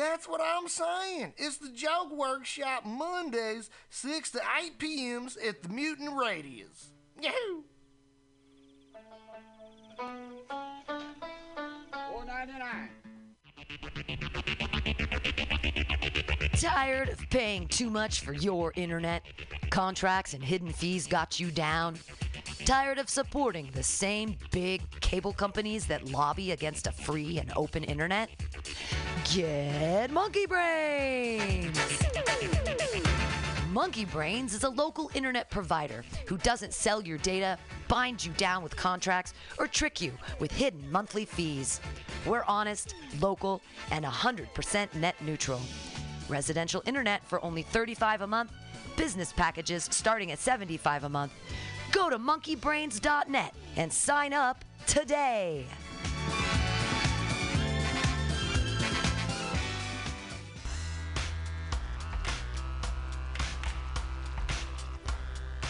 That's what I'm saying. It's the Joke Workshop Mondays, 6 to 8 p.m.s at the Mutant Radius. Yahoo! Four ninety nine. Tired of paying too much for your internet? Contracts and hidden fees got you down? Tired of supporting the same big cable companies that lobby against a free and open internet? Get Monkey Brains! Monkey Brains is a local internet provider who doesn't sell your data, bind you down with contracts, or trick you with hidden monthly fees. We're honest, local, and 100% net neutral. Residential internet for only 35 a month, business packages starting at 75 a month. Go to monkeybrains.net and sign up today.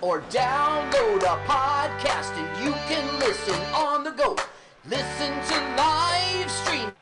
Or download a podcast and you can listen on the go. Listen to live stream.